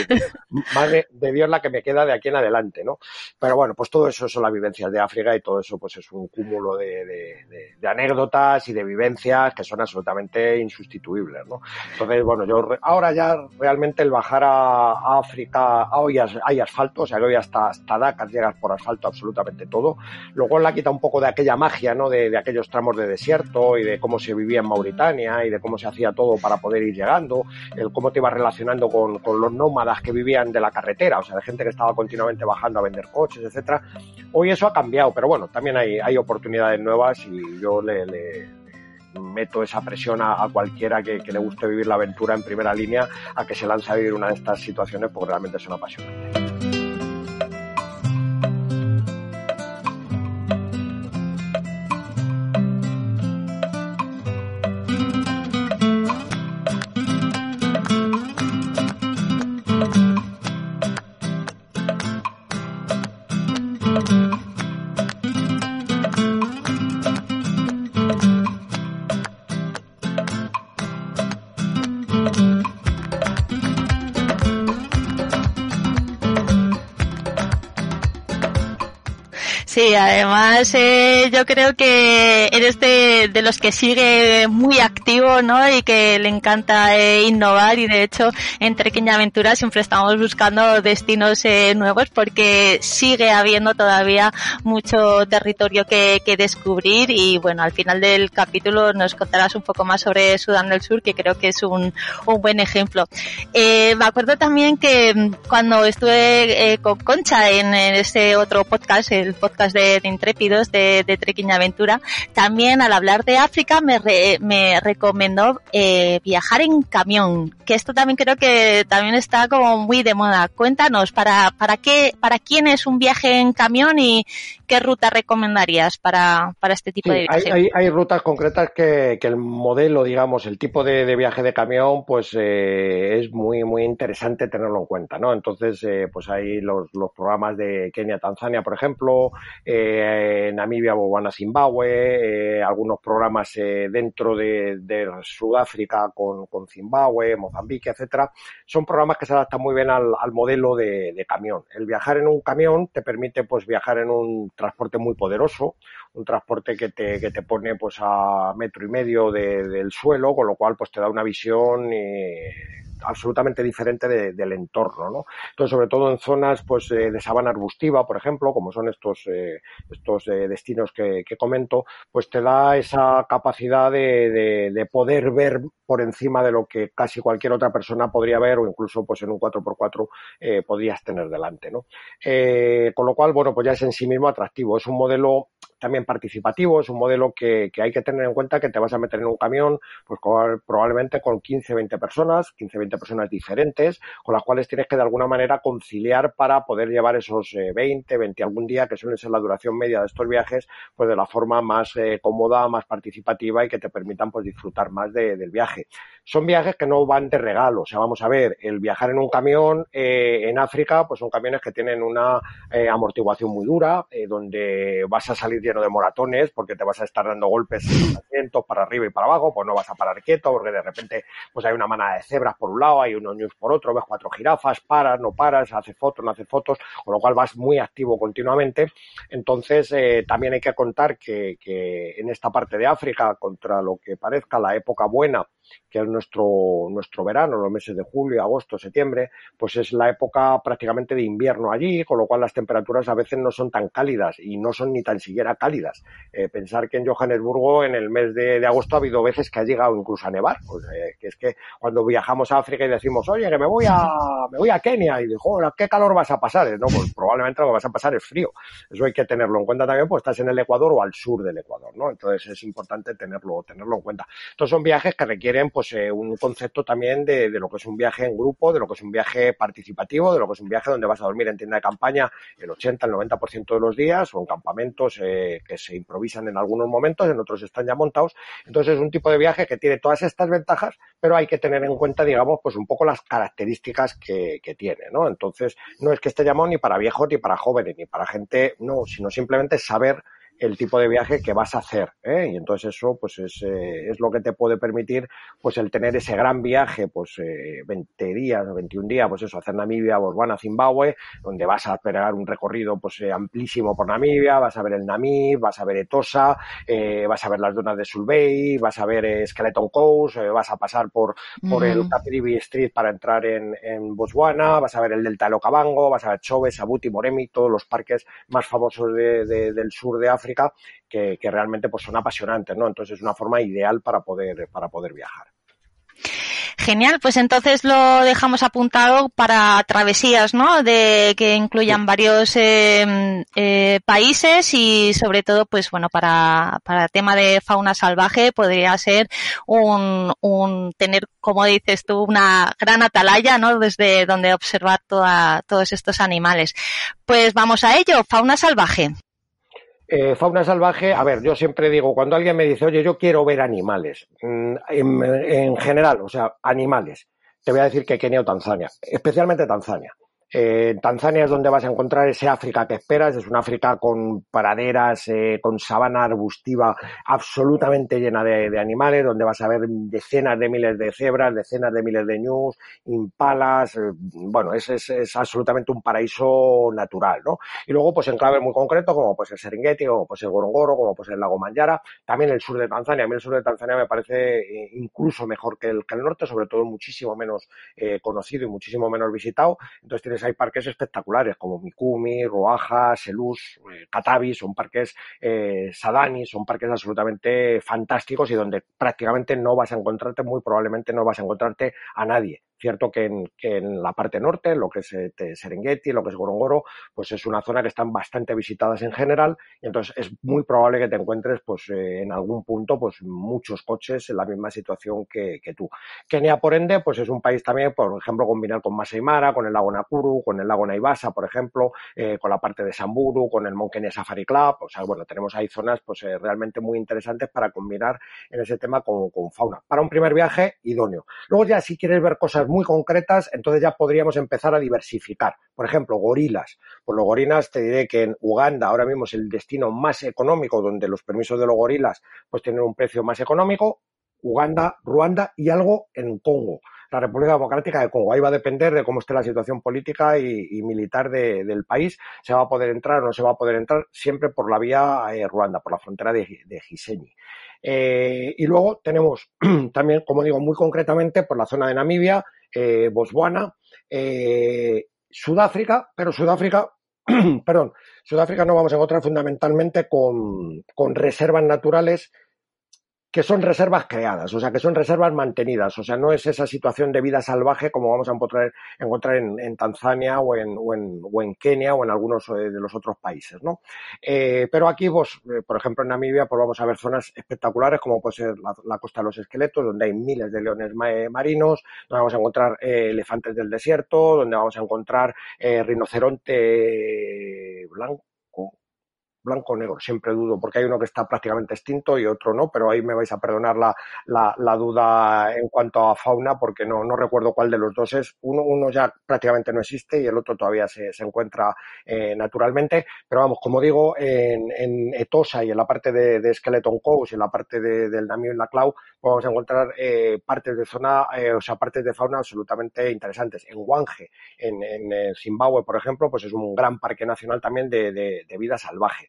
madre de Dios la que me queda de aquí en adelante, ¿no? Pero bueno, pues todo eso son las vivencias de África y todo eso pues es un cúmulo de- de anécdotas y de vivencias que son absolutamente insustituibles, ¿no? Entonces, bueno, yo re- ahora ya realmente el bajar a, a África, ah, hoy as- hay asfalto, o sea que hoy hasta, hasta Dakar llegas por asfalto absolutamente todo. Luego la quita un poco de aquella magia, ¿no? De, de aquellos tramos de desierto y de cómo se vivía en Mauritania y de cómo se hacía todo para poder ir llegando, el cómo te ibas relacionando con, con los nómadas que vivían de la carretera, o sea, de gente que estaba continuamente bajando a vender coches, etcétera. Hoy eso ha cambiado, pero bueno, también hay, hay oportunidades nuevas y yo le- le meto esa presión a, a cualquiera que, que le guste vivir la aventura en primera línea a que se lance a vivir una de estas situaciones porque realmente son apasionantes. Además eh, yo creo que eres de, de los que sigue muy activo, ¿no? Y que le encanta eh, innovar y de hecho en Trequeña Aventura siempre estamos buscando destinos eh, nuevos porque sigue habiendo todavía mucho territorio que, que descubrir y bueno, al final del capítulo nos contarás un poco más sobre Sudán del Sur que creo que es un, un buen ejemplo. Eh, me acuerdo también que mm, cuando estuve eh, con Concha en, en ese otro podcast, el podcast de Intrépidos de, de Trekking Aventura, también al hablar de África me, re- me recomendó eh, viajar en camión, que esto también creo que también está como muy de moda. Cuéntanos, ¿para, para qué, para quién es un viaje en camión y qué ruta recomendarías para, para este tipo Sí, de hay, viaje? hay, hay rutas concretas que, que el modelo, digamos, el tipo de, de viaje de camión, pues eh, es muy, muy interesante tenerlo en cuenta, ¿no? Entonces, eh, pues hay los, los programas de Kenia, Tanzania, por ejemplo, eh, Namibia, Botswana, Zimbabue, eh, algunos programas dentro de, de Sudáfrica con, con Zimbabue, Mozambique, etcétera. Son programas que se adaptan muy bien al, al modelo de, de camión. El viajar en un camión te permite, pues, viajar en un transporte muy poderoso, un transporte que te, que te pone pues a metro y medio de- del suelo, con lo cual pues te da una visión eh, absolutamente diferente de- del entorno, ¿no? Entonces, sobre todo en zonas pues eh, de sabana arbustiva, por ejemplo, como son estos, eh, estos eh, destinos que, que comento, pues te da esa capacidad de, de- de poder ver por encima de lo que casi cualquier otra persona podría ver o incluso pues en un 4x4 eh, podrías tener delante, ¿no? Con lo cual, bueno, pues ya es en sí mismo atractivo. Es un modelo también participativo, es un modelo que, que, hay que tener en cuenta que te vas a meter en un camión, pues probablemente con 15, 20 personas, 15, 20 personas diferentes, con las cuales tienes que de alguna manera conciliar para poder llevar esos eh, 20, 20 algún día, que suelen ser la duración media de estos viajes, pues de la forma más eh, cómoda, más participativa y que te permitan pues disfrutar más de, del viaje. Son viajes que no van de regalo, o sea, vamos a ver, el viajar en un camión eh, en África, pues son camiones que tienen una eh, amortiguación muy dura, eh, donde vas a salir lleno de moratones porque te vas a estar dando golpes en para arriba y para abajo, pues no vas a parar quieto porque de repente pues hay una manada de cebras por un lado, hay unos news por otro, ves cuatro jirafas, paras, no paras, hace fotos, no hace fotos, con lo cual vas muy activo continuamente. Entonces, eh, también hay que contar que en esta parte de África, contra lo que parezca la época buena, que es nuestro, nuestro verano, los meses de julio, agosto, septiembre, pues es la época prácticamente de invierno allí, con lo cual las temperaturas a veces no son tan cálidas y no son ni tan siquiera cálidas. Eh, pensar que en Johannesburgo en el mes de, agosto ha habido veces que ha llegado incluso a nevar, pues, eh, que es que cuando viajamos a África y decimos, oye, que me voy a, me voy a Kenia y dijo, ¿qué calor vas a pasar? No, pues probablemente lo que vas a pasar es frío. Eso hay que tenerlo en cuenta también, pues estás en el Ecuador o al sur del Ecuador, ¿no? Entonces es importante tenerlo, tenerlo en cuenta. Estos son viajes que requieren pues eh, un concepto también de, de, lo que es un viaje en grupo, de lo que es un viaje participativo, de lo que es un viaje donde vas a dormir en tienda de campaña el 80, el 90% de los días o en campamentos eh, que se improvisan en algunos momentos, en otros están ya montados. Entonces es un tipo de viaje que tiene todas estas ventajas, pero hay que tener en cuenta, digamos, pues un poco las características que, que tiene, ¿no? Entonces no es que esté llamado ni para viejos, ni para jóvenes, ni para gente, no, sino simplemente saber el tipo de viaje que vas a hacer. ¿eh? Y entonces eso pues es, eh, es, lo que te puede permitir pues el tener ese gran viaje, pues eh, 20 días o 21 días, pues eso, hacer Namibia, Botswana, Zimbabue, donde vas a esperar un recorrido pues eh, amplísimo por Namibia, vas a ver el Namib, vas a ver Etosa, eh, vas a ver las dunas de Sulbey, vas a ver Skeleton Coast, vas a pasar por, por mm. el Kapiribi Street para entrar en, en, Botswana, vas a ver el Delta de Okavango, vas a ver Chobe, Sabuti, Moremi, todos los parques más famosos de, de, del sur de África África que, que realmente pues, son apasionantes, ¿no? Entonces es una forma ideal para poder, para poder viajar. Genial, pues entonces lo dejamos apuntado para travesías, ¿no? De que incluyan varios eh, eh, países y sobre todo, pues bueno, para para el tema de fauna salvaje podría ser un, un tener, como dices tú, una gran atalaya, ¿no? Desde donde observar toda, todos estos animales. Pues vamos a ello, fauna salvaje. Eh, fauna salvaje, a ver, yo siempre digo, cuando alguien me dice, oye, yo quiero ver animales, mm, en, en, general, o sea, animales, te voy a decir que Kenia o Tanzania, especialmente Tanzania. Eh, Tanzania es donde vas a encontrar ese África que esperas, es un África con praderas, eh, con sabana arbustiva absolutamente llena de, animales, donde vas a ver decenas de miles de cebras, decenas de miles de ñus, impalas, eh, bueno, es, es, es, absolutamente un paraíso natural, ¿no? Y luego, pues en clave muy concreto, como pues el Serengeti, como pues el Gorongoro, como pues el lago Manyara, también el sur de Tanzania, a mí el sur de Tanzania me parece eh, incluso mejor que el, que el norte, sobre todo muchísimo menos eh, conocido y muchísimo menos visitado, entonces tienes hay parques espectaculares como Mikumi, Roaja, Selous, eh, Katavi, son parques eh, Sadani, son parques absolutamente fantásticos y donde prácticamente no vas a encontrarte, muy probablemente no vas a encontrarte a nadie. Cierto que en, que en la parte norte, lo que es eh, Serengeti, lo que es Gorongoro, pues es una zona que están bastante visitadas en general y entonces es muy probable que te encuentres pues eh, en algún punto pues muchos coches en la misma situación que, que, tú. Kenia, por ende, pues es un país también, por ejemplo, combinar con Masai Mara, con el lago Nakuru, con el lago Naivasa, por ejemplo, eh, con la parte de Samburu, con el Mount Kenya Safari Club, o sea, bueno, tenemos ahí zonas pues eh, realmente muy interesantes para combinar en ese tema con, con fauna. Para un primer viaje, idóneo. Luego ya si quieres ver cosas muy concretas, entonces ya podríamos empezar a diversificar. Por ejemplo, gorilas. Pues los gorilas te diré que en Uganda ahora mismo es el destino más económico donde los permisos de los gorilas pues tienen un precio más económico. Uganda, Ruanda y algo en Congo la República Democrática de Congo. Ahí va a depender de cómo esté la situación política y, militar de, del país. Se va a poder entrar o no se va a poder entrar siempre por la vía eh, Ruanda, por la frontera de, de. Eh, y luego tenemos también, como digo, muy concretamente por la zona de Namibia, eh, Botswana, eh, Sudáfrica, pero Sudáfrica, perdón, Sudáfrica no vamos a encontrar fundamentalmente con, con reservas naturales que son reservas creadas, o sea, que son reservas mantenidas, o sea, no es esa situación de vida salvaje como vamos a encontrar, encontrar en, Tanzania o en, o, en, en, Kenia o en algunos eh, de los otros países, ¿no? Eh, pero aquí, pues, eh, por ejemplo, en Namibia, pues vamos a ver zonas espectaculares como puede ser la, costa de los esqueletos, donde hay miles de leones marinos, donde vamos a encontrar eh, elefantes del desierto, donde vamos a encontrar rinoceronte blanco, blanco o negro, siempre dudo, porque hay uno que está prácticamente extinto y otro no, pero ahí me vais a perdonar la, la, duda en cuanto a fauna, porque no, no recuerdo cuál de los dos es. Uno, uno ya prácticamente no existe y el otro todavía se, se encuentra eh, naturalmente, pero vamos, como digo, en, en, Etosa y en la parte de, Skeleton Coast y en la parte de, del Namio y la Clau, vamos a encontrar eh, partes de zona, eh, o sea, partes de fauna absolutamente interesantes. En Wange, en, en Zimbabue, por ejemplo, pues es un gran parque nacional también de, de vida salvaje.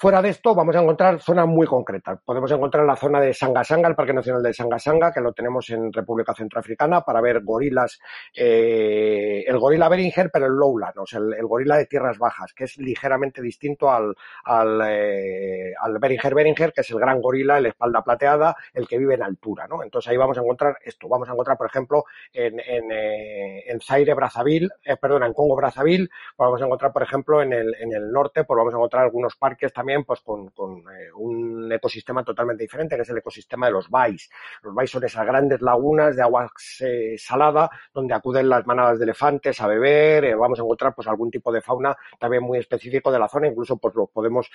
Fuera de esto, vamos a encontrar zonas muy concretas. Podemos encontrar la zona de Sangasanga, el Parque Nacional de Sangasanga, que lo tenemos en República Centroafricana, para ver gorilas, eh, el gorila Beringer, pero el lowland, o sea, el, gorila de tierras bajas, que es ligeramente distinto al, al, eh, al Beringer Beringer, que es el gran gorila, el espalda plateada, el que vive en altura, ¿no? Entonces ahí vamos a encontrar esto. Vamos a encontrar, por ejemplo, en, en, eh, en Zaire Brazzaville, eh, perdón, en Congo Brazzaville, vamos a encontrar, por ejemplo, en el, en el norte, pues vamos a encontrar algunos parques también pues con, eh, un ecosistema totalmente diferente, que es el ecosistema de los bais. Los bais son esas grandes lagunas de agua eh, salada donde acuden las manadas de elefantes a beber. Eh, vamos a encontrar pues algún tipo de fauna también muy específico de la zona. Incluso pues lo podemos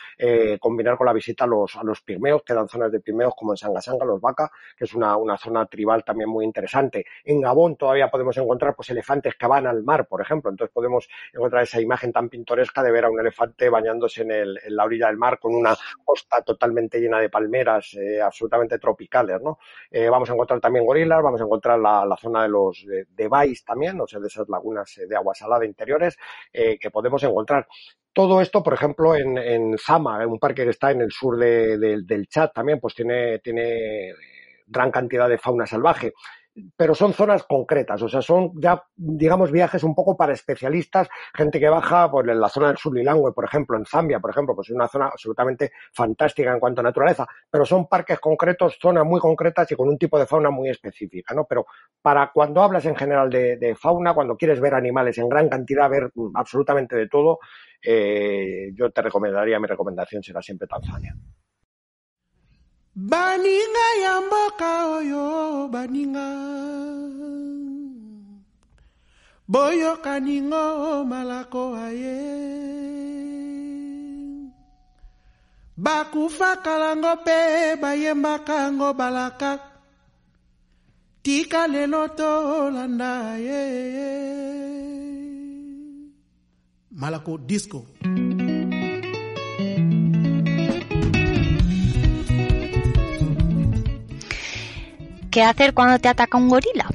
combinar con la visita a los, a los pigmeos, que dan zonas de pigmeos como en Sangasanga, los Vaca, que es una, una zona tribal también muy interesante. En Gabón todavía podemos encontrar pues elefantes que van al mar, por ejemplo. Entonces podemos encontrar esa imagen tan pintoresca de ver a un elefante bañándose en, el, en la orilla del mar con una costa totalmente llena de palmeras, eh, absolutamente tropicales, ¿no? Eh, vamos a encontrar también gorilas, vamos a encontrar la, zona de los de, de Bais también, o sea, de esas lagunas de agua salada interiores eh, que podemos encontrar. Todo esto, por ejemplo, en, en Zama, un parque que está en el sur de, de, del Chad también, pues tiene, tiene gran cantidad de fauna salvaje pero son zonas concretas, o sea, son ya, digamos, viajes un poco para especialistas, gente que baja por en la zona del sur Lilangwe, por ejemplo, en Zambia, por ejemplo, pues es una zona absolutamente fantástica en cuanto a naturaleza, pero son parques concretos, zonas muy concretas y con un tipo de fauna muy específica, ¿no? Pero para cuando hablas en general de, de fauna, cuando quieres ver animales en gran cantidad, ver absolutamente de todo, eh, yo te recomendaría, mi recomendación será siempre Tanzania. Baninga ya mboka oyo baninga. Boyokaningo malako aye. Bakufakalanga mpe bayembaka yango balaka. Tika lelo tolanda ye malako disco ¿Qué hacer cuando te ataca un gorila?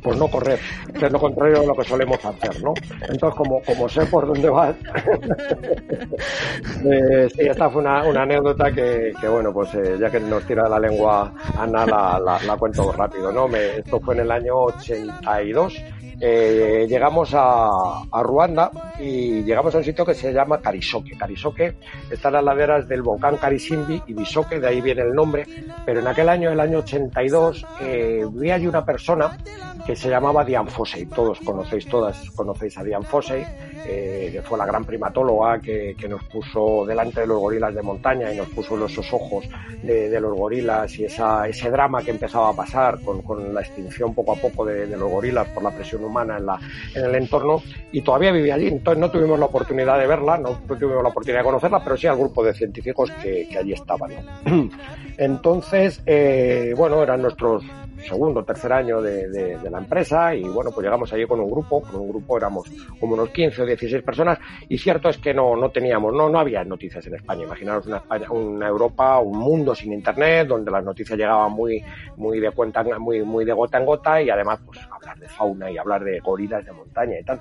Pues no correr, que es lo contrario de lo que solemos hacer, ¿no? Entonces, como, como sé por dónde vas, eh, sí, esta fue una, anécdota que, que, bueno, pues eh, ya que nos tira la lengua Ana, la, cuento rápido, ¿no? Esto fue en el año 82 eh, llegamos a, a, Ruanda y llegamos a un sitio que se llama Karisoke. Karisoke está en las laderas del volcán Karisimbi y Bisoke, de ahí viene el nombre, pero en aquel año, el año 82, eh, vi allí una persona que se llamaba Diane Fossey. Todos conocéis, todas conocéis a Diane Fossey, eh, que fue la gran primatóloga que, que, nos puso delante de los gorilas de montaña y nos puso esos ojos de, de los gorilas y esa, ese drama que empezaba a pasar con, con la extinción poco a poco de, de los gorilas por la presión humana en, la, en el entorno y todavía vivía allí. Entonces no tuvimos la oportunidad de verla, no tuvimos la oportunidad de conocerla, pero sí al grupo de científicos que, allí estaban. Entonces, eh, bueno, eran nuestros segundo, tercer año de, la empresa y bueno, pues llegamos allí con un grupo, con un grupo éramos como unos 15 o 16 personas y cierto es que no, no teníamos, no, no había noticias en España, imaginaros una, España, una Europa, un mundo sin internet donde las noticias llegaban muy, muy de cuenta, muy, muy de gota en gota y además pues de fauna y hablar de gorilas de montaña y tal,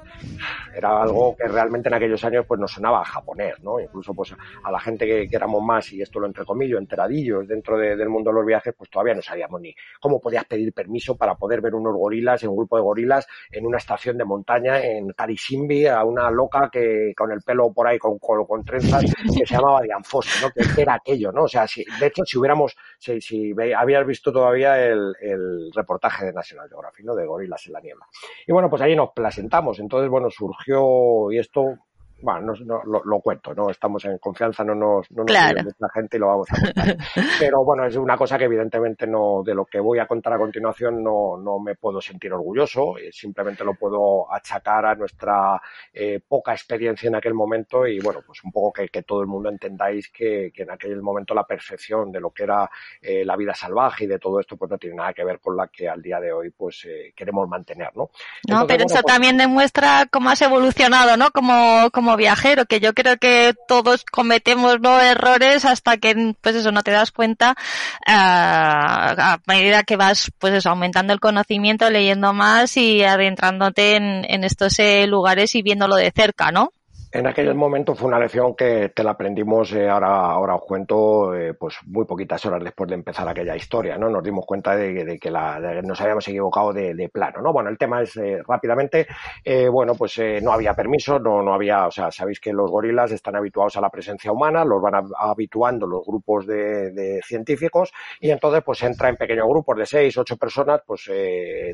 era algo que realmente en aquellos años pues nos sonaba japonés, ¿no? Incluso pues a la gente que, que éramos más, y esto lo entrecomillo, enteradillos dentro de, del mundo de los viajes, pues todavía no sabíamos ni cómo podías pedir permiso para poder ver unos gorilas, un grupo de gorilas, en una estación de montaña en Carisimbi, a una loca que con el pelo por ahí con, con, trenzas, que se llamaba Diane Foster, ¿no? Que era aquello, ¿no? O sea, si, de hecho, si hubiéramos, si, si habías visto todavía el, el reportaje de National Geographic, ¿no? De gorilas en la niebla. Y bueno, pues ahí nos presentamos. Entonces, bueno, surgió, y esto, bueno, no, lo, lo cuento, ¿no? Estamos en confianza, no nos, no nos Claro. mucha gente y lo vamos a contar. Pero bueno, es una cosa que evidentemente no, de lo que voy a contar a continuación no, no me puedo sentir orgulloso, eh, simplemente lo puedo achacar a nuestra eh, poca experiencia en aquel momento y bueno, pues un poco que, que todo el mundo entendáis que, que en aquel momento la percepción de lo que era eh, la vida salvaje y de todo esto pues no tiene nada que ver con la que al día de hoy pues eh, queremos mantener, ¿no? No, Entonces, pero bueno, eso pues- también demuestra cómo has evolucionado, ¿no? Como, como viajero, que yo creo que todos cometemos errores hasta que, pues eso, no te das cuenta ah, a medida que vas, pues eso, aumentando el conocimiento, leyendo más y adentrándote en, en estos eh, lugares y viéndolo de cerca, ¿no? En aquel momento fue una lección que te la aprendimos, eh, ahora, ahora os cuento, eh, pues muy poquitas horas después de empezar aquella historia, ¿no? Nos dimos cuenta de, que la, nos habíamos equivocado de, plano, ¿no? Bueno, el tema es eh, rápidamente, eh, bueno, pues no había permiso, no, no había, o sea, sabéis que los gorilas están habituados a la presencia humana, los van a- habituando los grupos de, científicos y entonces pues entra en pequeños grupos de seis, ocho personas, pues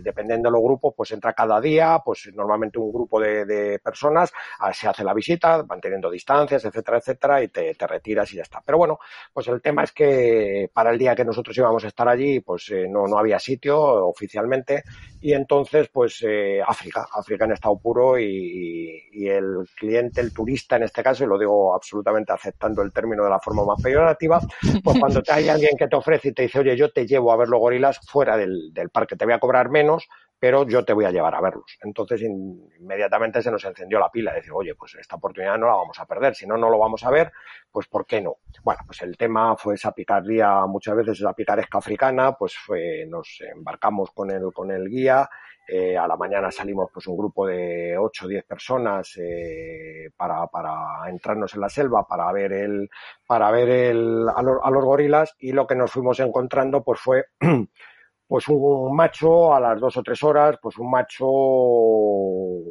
dependiendo de los grupos, pues entra cada día, pues normalmente un grupo de, de personas, ah, se hace la visita, manteniendo distancias, etcétera, etcétera, y te, te retiras y ya está. Pero bueno, pues el tema es que para el día que nosotros íbamos a estar allí, pues eh, no, no había sitio oficialmente, y entonces, pues eh, África, África en estado puro y, y el cliente, el turista en este caso, y lo digo absolutamente aceptando el término de la forma más peyorativa, pues cuando te hay alguien que te ofrece y te dice, oye, yo te llevo a ver los gorilas fuera del, del parque, te voy a cobrar menos, pero yo te voy a llevar a verlos. Entonces in- inmediatamente se nos encendió la pila, de decir, oye, pues esta oportunidad no la vamos a perder, si no, no lo vamos a ver, pues ¿por qué no? Bueno, pues el tema fue esa picardía, muchas veces esa picaresca africana, pues fue, nos embarcamos con el, con el guía, eh, a la mañana salimos pues un grupo de 8 o 10 personas eh, para, para entrarnos en la selva, para ver el, para ver el, a, los, a los gorilas y lo que nos fuimos encontrando pues fue pues un macho a las dos o tres horas, pues un macho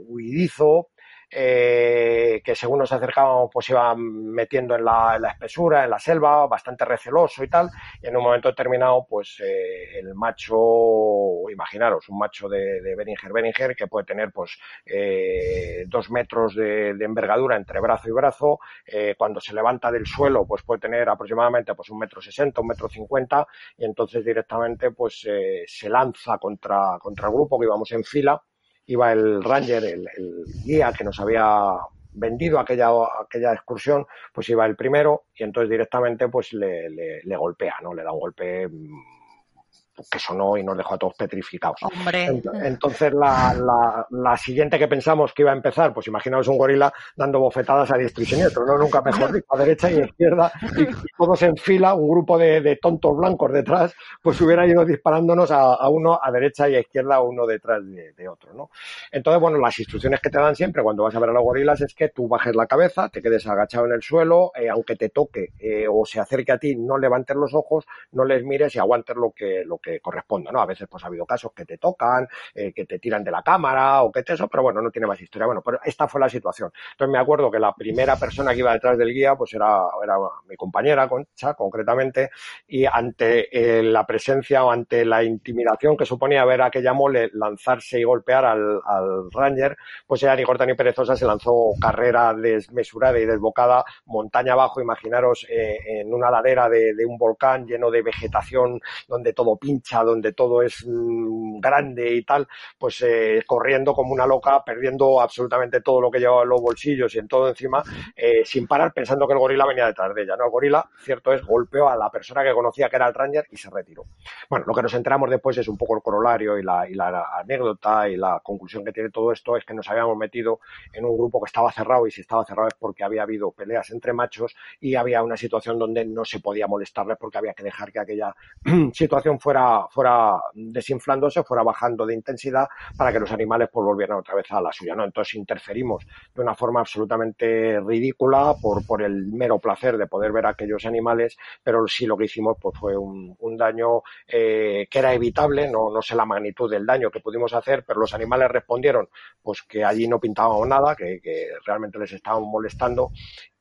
huidizo, eh, que según nos acercábamos pues iba metiendo en la, en la espesura, en la selva, bastante receloso y tal, y en un momento determinado pues eh, el macho, imaginaros, un macho de, de Beringer Beringer que puede tener pues eh, dos metros de, de envergadura entre brazo y brazo, eh, cuando se levanta del suelo pues puede tener aproximadamente pues un metro sesenta, un metro cincuenta, y entonces directamente pues eh, se lanza contra, contra el grupo que íbamos en fila, iba el ranger, el, el guía que nos había vendido aquella, aquella excursión, pues iba el primero y entonces directamente pues le, le, le golpea, ¿no? Le da un golpe mm, que sonó y nos dejó a todos petrificados. Hombre. Entonces, la, la, la siguiente que pensamos que iba a empezar, pues imaginaos un gorila dando bofetadas a diestro y siniestro, ¿no? Nunca mejor dicho, a derecha y a izquierda, y, y todos en fila, un grupo de, de tontos blancos detrás, pues hubiera ido disparándonos a, a uno a derecha y a izquierda, uno detrás de, de otro, ¿no? Entonces, bueno, las instrucciones que te dan siempre cuando vas a ver a los gorilas es que tú bajes la cabeza, te quedes agachado en el suelo, eh, aunque te toque eh, o se acerque a ti, no levantes los ojos, no les mires y aguantes lo que, lo que corresponda, ¿no? A veces pues ha habido casos que te tocan, eh, que te tiran de la cámara o que te eso, pero bueno, no tiene más historia. Bueno, pero esta fue la situación. Entonces me acuerdo que la primera persona que iba detrás del guía pues era, era mi compañera, Concha, concretamente, y ante eh, la presencia o ante la intimidación que suponía ver a aquella mole lanzarse y golpear al, al Ranger, pues ella ni corta ni perezosa se lanzó carrera desmesurada y desbocada montaña abajo, imaginaros eh, en una ladera de, de un volcán lleno de vegetación donde todo pincha, donde todo es mm, grande y tal, pues eh, corriendo como una loca, perdiendo absolutamente todo lo que llevaba en los bolsillos y en todo encima, eh, sin parar pensando que el gorila venía detrás de ella. No, el gorila, cierto es, golpeó a la persona que conocía que era el Ranger y se retiró. Bueno, lo que nos enteramos después es un poco el corolario y la, anécdota y la conclusión que tiene todo esto es que nos habíamos metido en un grupo que estaba cerrado y si estaba cerrado es porque había habido peleas entre machos y había una situación donde no se podía molestarles porque había que dejar que aquella situación fuera fuera, desinflándose, fuera bajando de intensidad para que los animales pues volvieran otra vez a la suya, ¿no? Entonces interferimos de una forma absolutamente ridícula por, por el mero placer de poder ver a aquellos animales, pero sí lo que hicimos pues fue un, daño eh, que era evitable, no, no sé la magnitud del daño que pudimos hacer, pero los animales respondieron pues que allí no pintábamos nada, que, realmente les estábamos molestando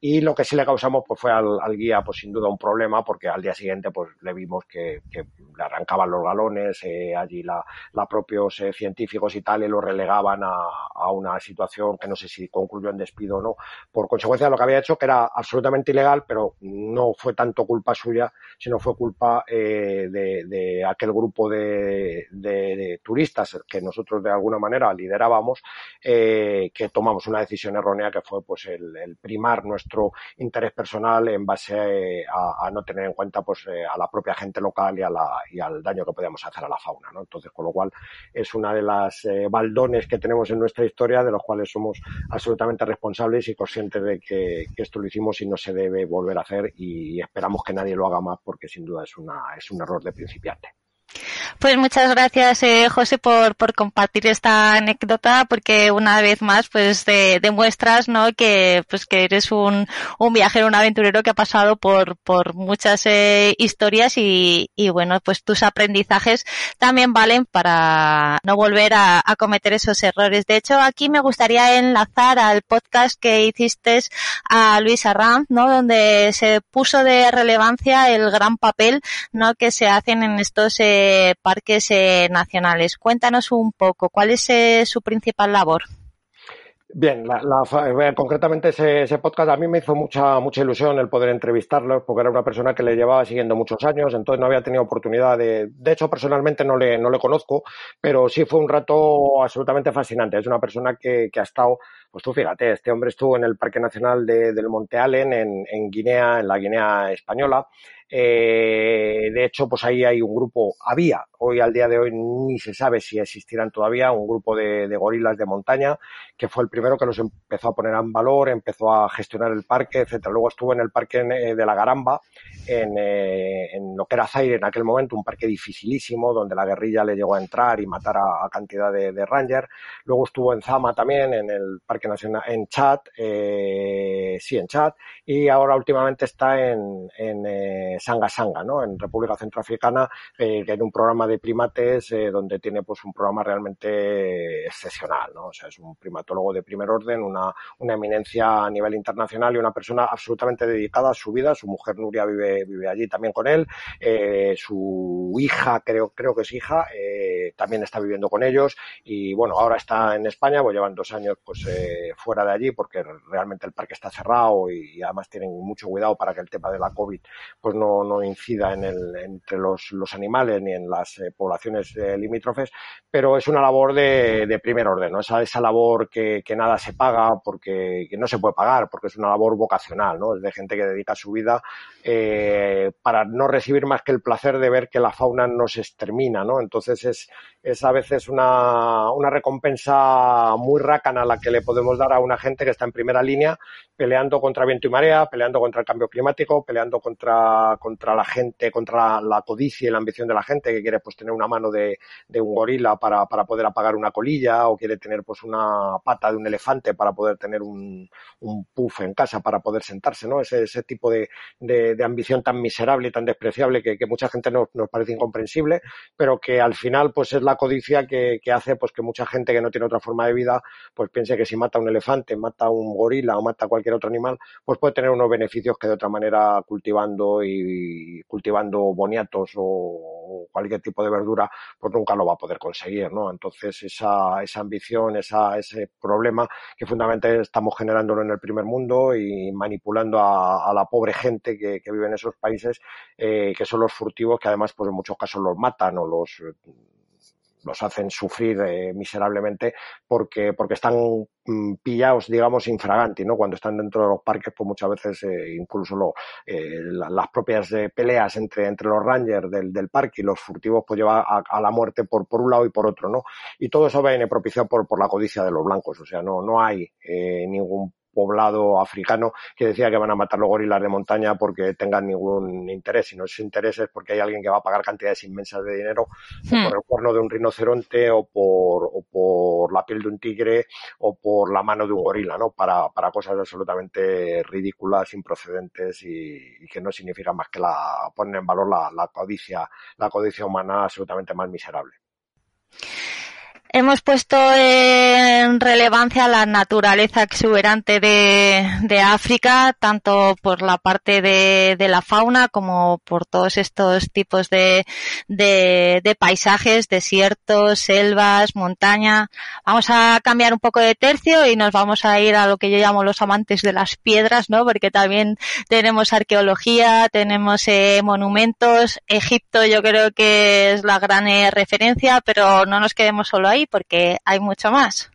y lo que sí le causamos pues fue al, al, guía pues sin duda un problema porque al día siguiente pues le vimos que, que le arrancaban los galones eh, allí la, la propios eh, científicos y tal y lo relegaban a, a, una situación que no sé si concluyó en despido o no. Por consecuencia de lo que había hecho que era absolutamente ilegal pero no fue tanto culpa suya sino fue culpa eh, de, de, aquel grupo de, de, turistas que nosotros de alguna manera liderábamos eh, que tomamos una decisión errónea que fue pues el, el primar nuestro nuestro interés personal en base a, a no tener en cuenta pues eh, a la propia gente local y, a la, y al daño que podíamos hacer a la fauna, ¿no? Entonces, con lo cual es una de las eh, baldones que tenemos en nuestra historia de los cuales somos absolutamente responsables y conscientes de que, que esto lo hicimos y no se debe volver a hacer y esperamos que nadie lo haga más porque sin duda es una es un error de principiante. Pues muchas gracias, eh, José, por, por compartir esta anécdota, porque una vez más, pues de, demuestras, ¿no? Que, pues que eres un, un viajero, un aventurero que ha pasado por, por muchas eh, historias y, y bueno, pues tus aprendizajes también valen para no volver a, a cometer esos errores. De hecho, aquí me gustaría enlazar al podcast que hiciste a Luis Arranz, ¿no? Donde se puso de relevancia el gran papel, ¿no? Que se hacen en estos eh, parques eh, nacionales. Cuéntanos un poco, ¿cuál es eh, su principal labor? Bien, la, la, concretamente ese, ese, podcast a mí me hizo mucha mucha ilusión el poder entrevistarlo, porque era una persona que le llevaba siguiendo muchos años, entonces no había tenido oportunidad de, de hecho personalmente no le, no le conozco, pero sí fue un rato absolutamente fascinante. Es una persona que, que ha estado, pues tú fíjate, este hombre estuvo en el Parque Nacional de, del Monte Allen, en, Guinea, en la Guinea española, eh, de hecho, pues ahí hay un grupo, había, hoy al día de hoy ni se sabe si existirán todavía, un grupo de, gorilas de montaña, que fue el primero que los empezó a poner en valor, empezó a gestionar el parque, etcétera. Luego estuvo en el parque eh, de la Garamba, en, eh, en lo que era Zaire en aquel momento, un parque dificilísimo, donde la guerrilla le llegó a entrar y matar a, a cantidad de, de ranger. Luego estuvo en Zama también, en el Parque Nacional, en Chad, eh, sí, en Chad, y ahora últimamente está en, en eh, Sanga Sanga, ¿no? En República Centroafricana, eh, en un programa de primates eh, donde tiene pues un programa realmente excepcional, ¿no? O sea, es un primatólogo de primer orden, una, una eminencia a nivel internacional y una persona absolutamente dedicada a su vida. Su mujer Nuria vive, vive allí también con él. Eh, su hija, creo, creo que es hija, eh, también está viviendo con ellos. Y bueno, ahora está en España, pues llevan dos años pues eh, fuera de allí porque realmente el parque está cerrado y, y además tienen mucho cuidado para que el tema de la COVID pues no no, incida en el, entre los, los, animales ni en las eh, poblaciones eh, limítrofes, pero es una labor de, de primer orden, ¿no? esa, esa labor que, que, nada se paga porque que no se puede pagar, porque es una labor vocacional, ¿no? es de gente que dedica su vida eh, para no recibir más que el placer de ver que la fauna no se extermina, ¿no? entonces es, es a veces una, una recompensa muy rácana la que le podemos dar a una gente que está en primera línea peleando contra viento y marea, peleando contra el cambio climático, peleando contra, contra la gente, contra la, la, codicia y la ambición de la gente que quiere pues tener una mano de, de un gorila para, para, poder apagar una colilla o quiere tener pues una pata de un elefante para poder tener un, un puff en casa para poder sentarse, ¿no? Ese, ese tipo de, de, de, ambición tan miserable y tan despreciable que, que mucha gente nos, nos, parece incomprensible, pero que al final pues es la codicia que, que hace pues que mucha gente que no tiene otra forma de vida pues piense que si mata un elefante, mata un gorila o mata cualquier otro animal, pues puede tener unos beneficios que de otra manera cultivando y cultivando boniatos o cualquier tipo de verdura, pues nunca lo va a poder conseguir, ¿no? Entonces esa, esa ambición, esa, ese problema que fundamentalmente estamos generándolo en el primer mundo y manipulando a, a la pobre gente que, que, vive en esos países, eh, que son los furtivos que además pues en muchos casos los matan o los los hacen sufrir eh, miserablemente porque, porque están mm, pillados, digamos, infraganti, ¿no? Cuando están dentro de los parques, pues muchas veces eh, incluso lo, eh, la, las propias eh, peleas entre, entre los rangers del, del parque y los furtivos, pues lleva a, a, la muerte por, por un lado y por otro, ¿no? Y todo eso viene propiciado por, por la codicia de los blancos, o sea, no, no hay eh, ningún poblado africano que decía que van a matar los gorilas de montaña porque tengan ningún interés. Y no es interés es porque hay alguien que va a pagar cantidades inmensas de dinero Hmm. por el cuerno de un rinoceronte o por, o por la piel de un tigre o por la mano de un gorila, ¿no? Para, para cosas absolutamente ridículas, improcedentes y, y que no significan más que la poner en valor la, la codicia, la codicia humana absolutamente más miserable. Hemos puesto en relevancia la naturaleza exuberante de, África, tanto por la parte de, la fauna como por todos estos tipos de, de, de, paisajes, desiertos, selvas, montaña. Vamos a cambiar un poco de tercio y nos vamos a ir a lo que yo llamo los amantes de las piedras, ¿no? Porque también tenemos arqueología, tenemos eh, monumentos. Egipto yo creo que es la gran eh, referencia, pero no nos quedemos solo ahí porque hay mucho más.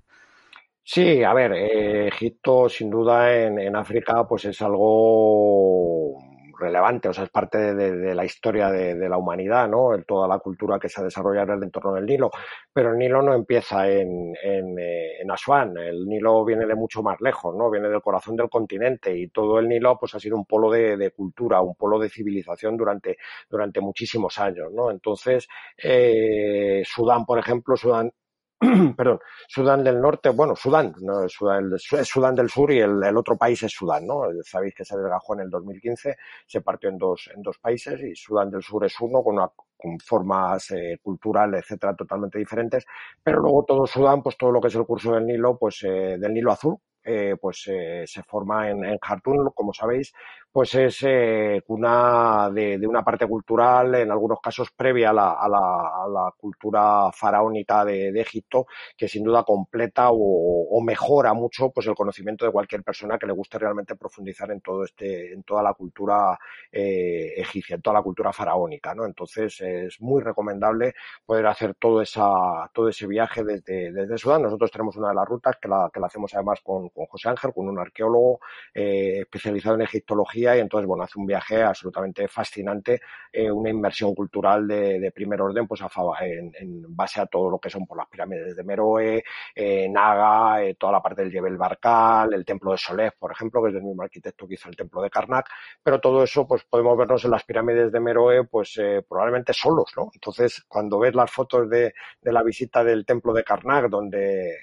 Sí, a ver, eh, Egipto sin duda en, en, África pues es algo relevante, o sea, es parte de, la historia de, la humanidad, ¿no? En toda la cultura que se ha desarrollado en el entorno del Nilo. Pero el Nilo no empieza en, en, eh, en Asuán, el Nilo viene de mucho más lejos, ¿no? Viene del corazón del continente y todo el Nilo pues ha sido un polo de, cultura, un polo de civilización durante, durante muchísimos años, ¿no? Entonces, eh, Sudán, por ejemplo, Sudán perdón, Sudán del Norte, bueno, Sudán, no, Sudán, Sudán del Sur y el, otro país es Sudán, ¿no? Sabéis que se desgajó en el 2015, se partió en dos, en dos países y Sudán del Sur es uno con, una, con formas eh, culturales, etcétera, totalmente diferentes, pero luego todo Sudán, pues todo lo que es el curso del Nilo, pues eh, del Nilo Azul, eh, pues eh, se forma en, en Jartún, como sabéis, pues es eh, una de, una parte cultural, en algunos casos previa a la, cultura faraónica de, Egipto, que sin duda completa o, mejora mucho pues el conocimiento de cualquier persona que le guste realmente profundizar en todo este, en toda la cultura eh, egipcia, en toda la cultura faraónica. Entonces es muy recomendable poder hacer todo esa, todo ese viaje desde, desde Sudán. Nosotros tenemos una de las rutas que la, que la hacemos además con, con José Ángel, con un arqueólogo eh, especializado en egiptología y entonces, bueno, hace un viaje absolutamente fascinante, eh, una inmersión cultural de, primer orden, pues en, base a todo lo que son por las pirámides de Meroe, eh, Naga, toda la parte del Jebel Barkal, el templo de Solef, por ejemplo, que es el mismo arquitecto que hizo el templo de Karnak, pero todo eso, pues podemos vernos en las pirámides de Meroe, pues eh, probablemente solos, ¿no? Entonces, cuando ves las fotos de, de la visita del templo de Karnak, donde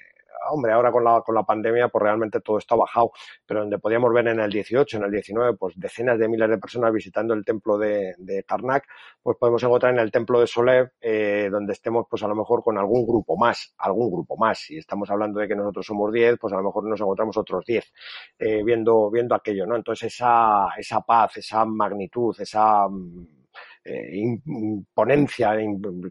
hombre, ahora con la, con la pandemia, pues realmente todo está bajado, pero donde podíamos ver en el 18, en el 19, pues decenas de miles de personas visitando el templo de, de Karnak, pues podemos encontrar en el templo de Solev, eh, donde estemos, pues a lo mejor con algún grupo más, algún grupo más. Si estamos hablando de que nosotros somos 10, pues a lo mejor nos encontramos otros 10, eh, viendo, viendo aquello, ¿no? Entonces esa, esa paz, esa magnitud, esa eh, imponencia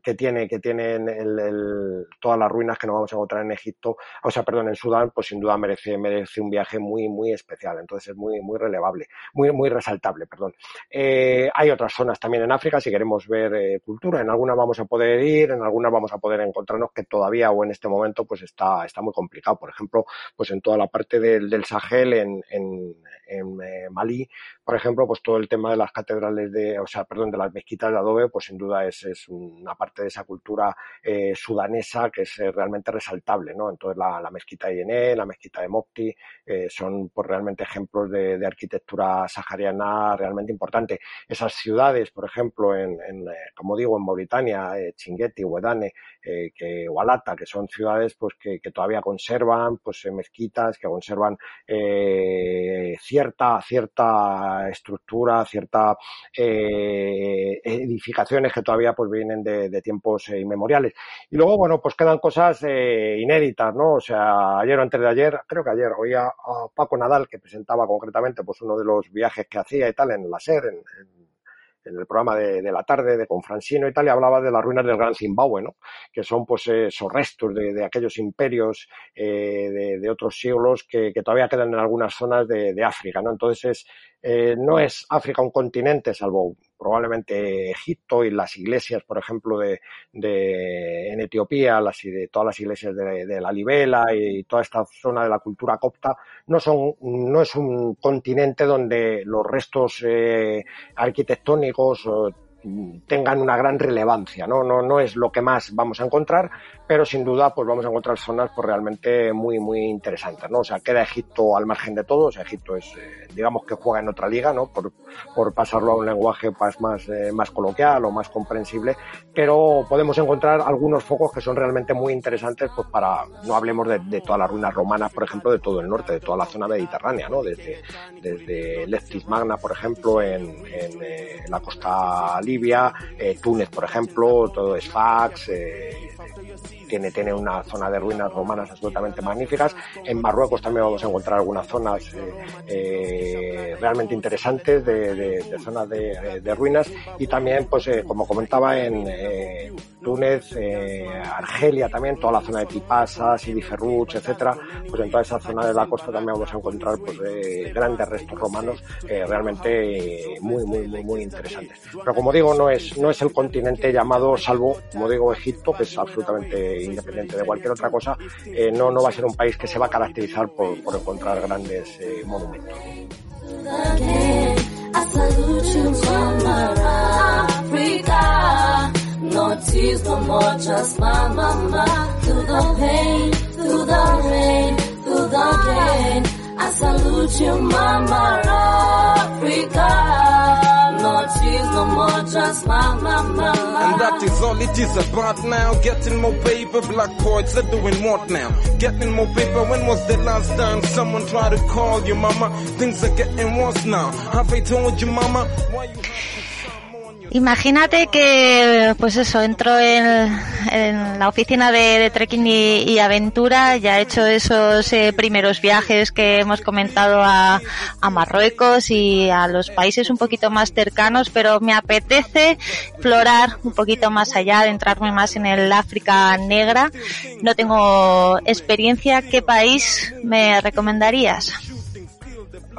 que tiene, que tienen el, el, todas las ruinas que nos vamos a encontrar en Egipto, o sea, perdón, en Sudán, pues sin duda merece, merece un viaje muy, muy especial. Entonces es muy, muy relevable, muy, muy resaltable, perdón. Eh, hay otras zonas también en África, si queremos ver eh, cultura, en algunas vamos a poder ir, en algunas vamos a poder encontrarnos que todavía o en este momento pues está, está muy complicado. Por ejemplo, pues en toda la parte del, del Sahel, en, en, en eh, Malí, por ejemplo, pues todo el tema de las catedrales de, o sea, perdón, de las mezquitas de adobe, pues sin duda es, es una parte de esa cultura eh, sudanesa que es eh, realmente resaltable, ¿no? Entonces la, mezquita de Yené, la mezquita de Mopti, eh, son pues realmente ejemplos de, arquitectura sahariana realmente importante. Esas ciudades, por ejemplo, en, como digo, en Mauritania, eh, Chinguetti, Huedane, que Walata, que son ciudades pues que, todavía conservan pues mezquitas, que conservan cierta, cierta estructura, cierta edificaciones que todavía pues vienen de, tiempos eh, inmemoriales. Y luego, bueno, pues quedan cosas eh, inéditas, ¿no? O sea, ayer o antes de ayer, creo que ayer, oía a Paco Nadal que presentaba concretamente pues uno de los viajes que hacía y tal en la SER, en, el programa de, la tarde de Confrancino y tal, y hablaba de las ruinas del Gran Zimbabue, ¿no? Que son, pues, esos restos de, aquellos imperios eh, de, otros siglos que, todavía quedan en algunas zonas de, África, ¿no? Entonces, es, eh, no es África un continente, salvo probablemente Egipto y las iglesias, por ejemplo, de, de en Etiopía, las, de todas las iglesias de, de, la Libela y toda esta zona de la cultura copta, no son, no es un continente donde los restos eh, arquitectónicos tengan una gran relevancia, ¿no? No, no es lo que más vamos a encontrar, pero sin duda pues vamos a encontrar zonas pues realmente muy muy interesantes, ¿no? O sea, queda Egipto al margen de todo, o sea, Egipto es, eh, digamos que juega en otra liga, ¿no? Por, por pasarlo a un lenguaje pues, más, eh, más coloquial o más comprensible, pero podemos encontrar algunos focos que son realmente muy interesantes, pues para, no hablemos de, de todas las ruinas romanas, por ejemplo, de todo el norte, de toda la zona mediterránea, ¿no? Desde, desde Leptis Magna, por ejemplo, en, en, eh, la costa libia, eh, Túnez, por ejemplo, todo Sfax, tiene, tiene una zona de ruinas romanas absolutamente magníficas. En Marruecos también vamos a encontrar algunas zonas eh, eh, realmente interesantes de, de, de zonas de, de, ruinas y también, pues eh, como comentaba, en eh, Túnez, eh, Argelia también, toda la zona de Tipasa, Sidi Ferruch, etcétera, pues en toda esa zona de la costa también vamos a encontrar pues grandes restos romanos realmente muy, muy, muy, muy interesantes. Pero como digo, no es, no es el continente llamado, salvo, como digo, Egipto, que es absolutamente independiente de cualquier otra cosa, eh, no, no va a ser un país que se va a caracterizar por, por encontrar grandes eh, monumentos. No tears, no more, just my mama. Through the pain, through the rain, through the gain. I salute you, mama, Africa. No tears, no more, just my, my. And that is all it is about now. Getting more paper, black are doing what now? Getting more paper, when was the last time someone tried to call you, mama? Things are getting worse now. Have I told you, mama? Why you Imagínate que, pues eso, entro en, la oficina de, trekking y, aventura, ya he hecho esos eh, primeros viajes que hemos comentado a, a, Marruecos y a los países un poquito más cercanos, pero me apetece explorar un poquito más allá, adentrarme más en el África negra. No tengo experiencia. ¿Qué país me recomendarías?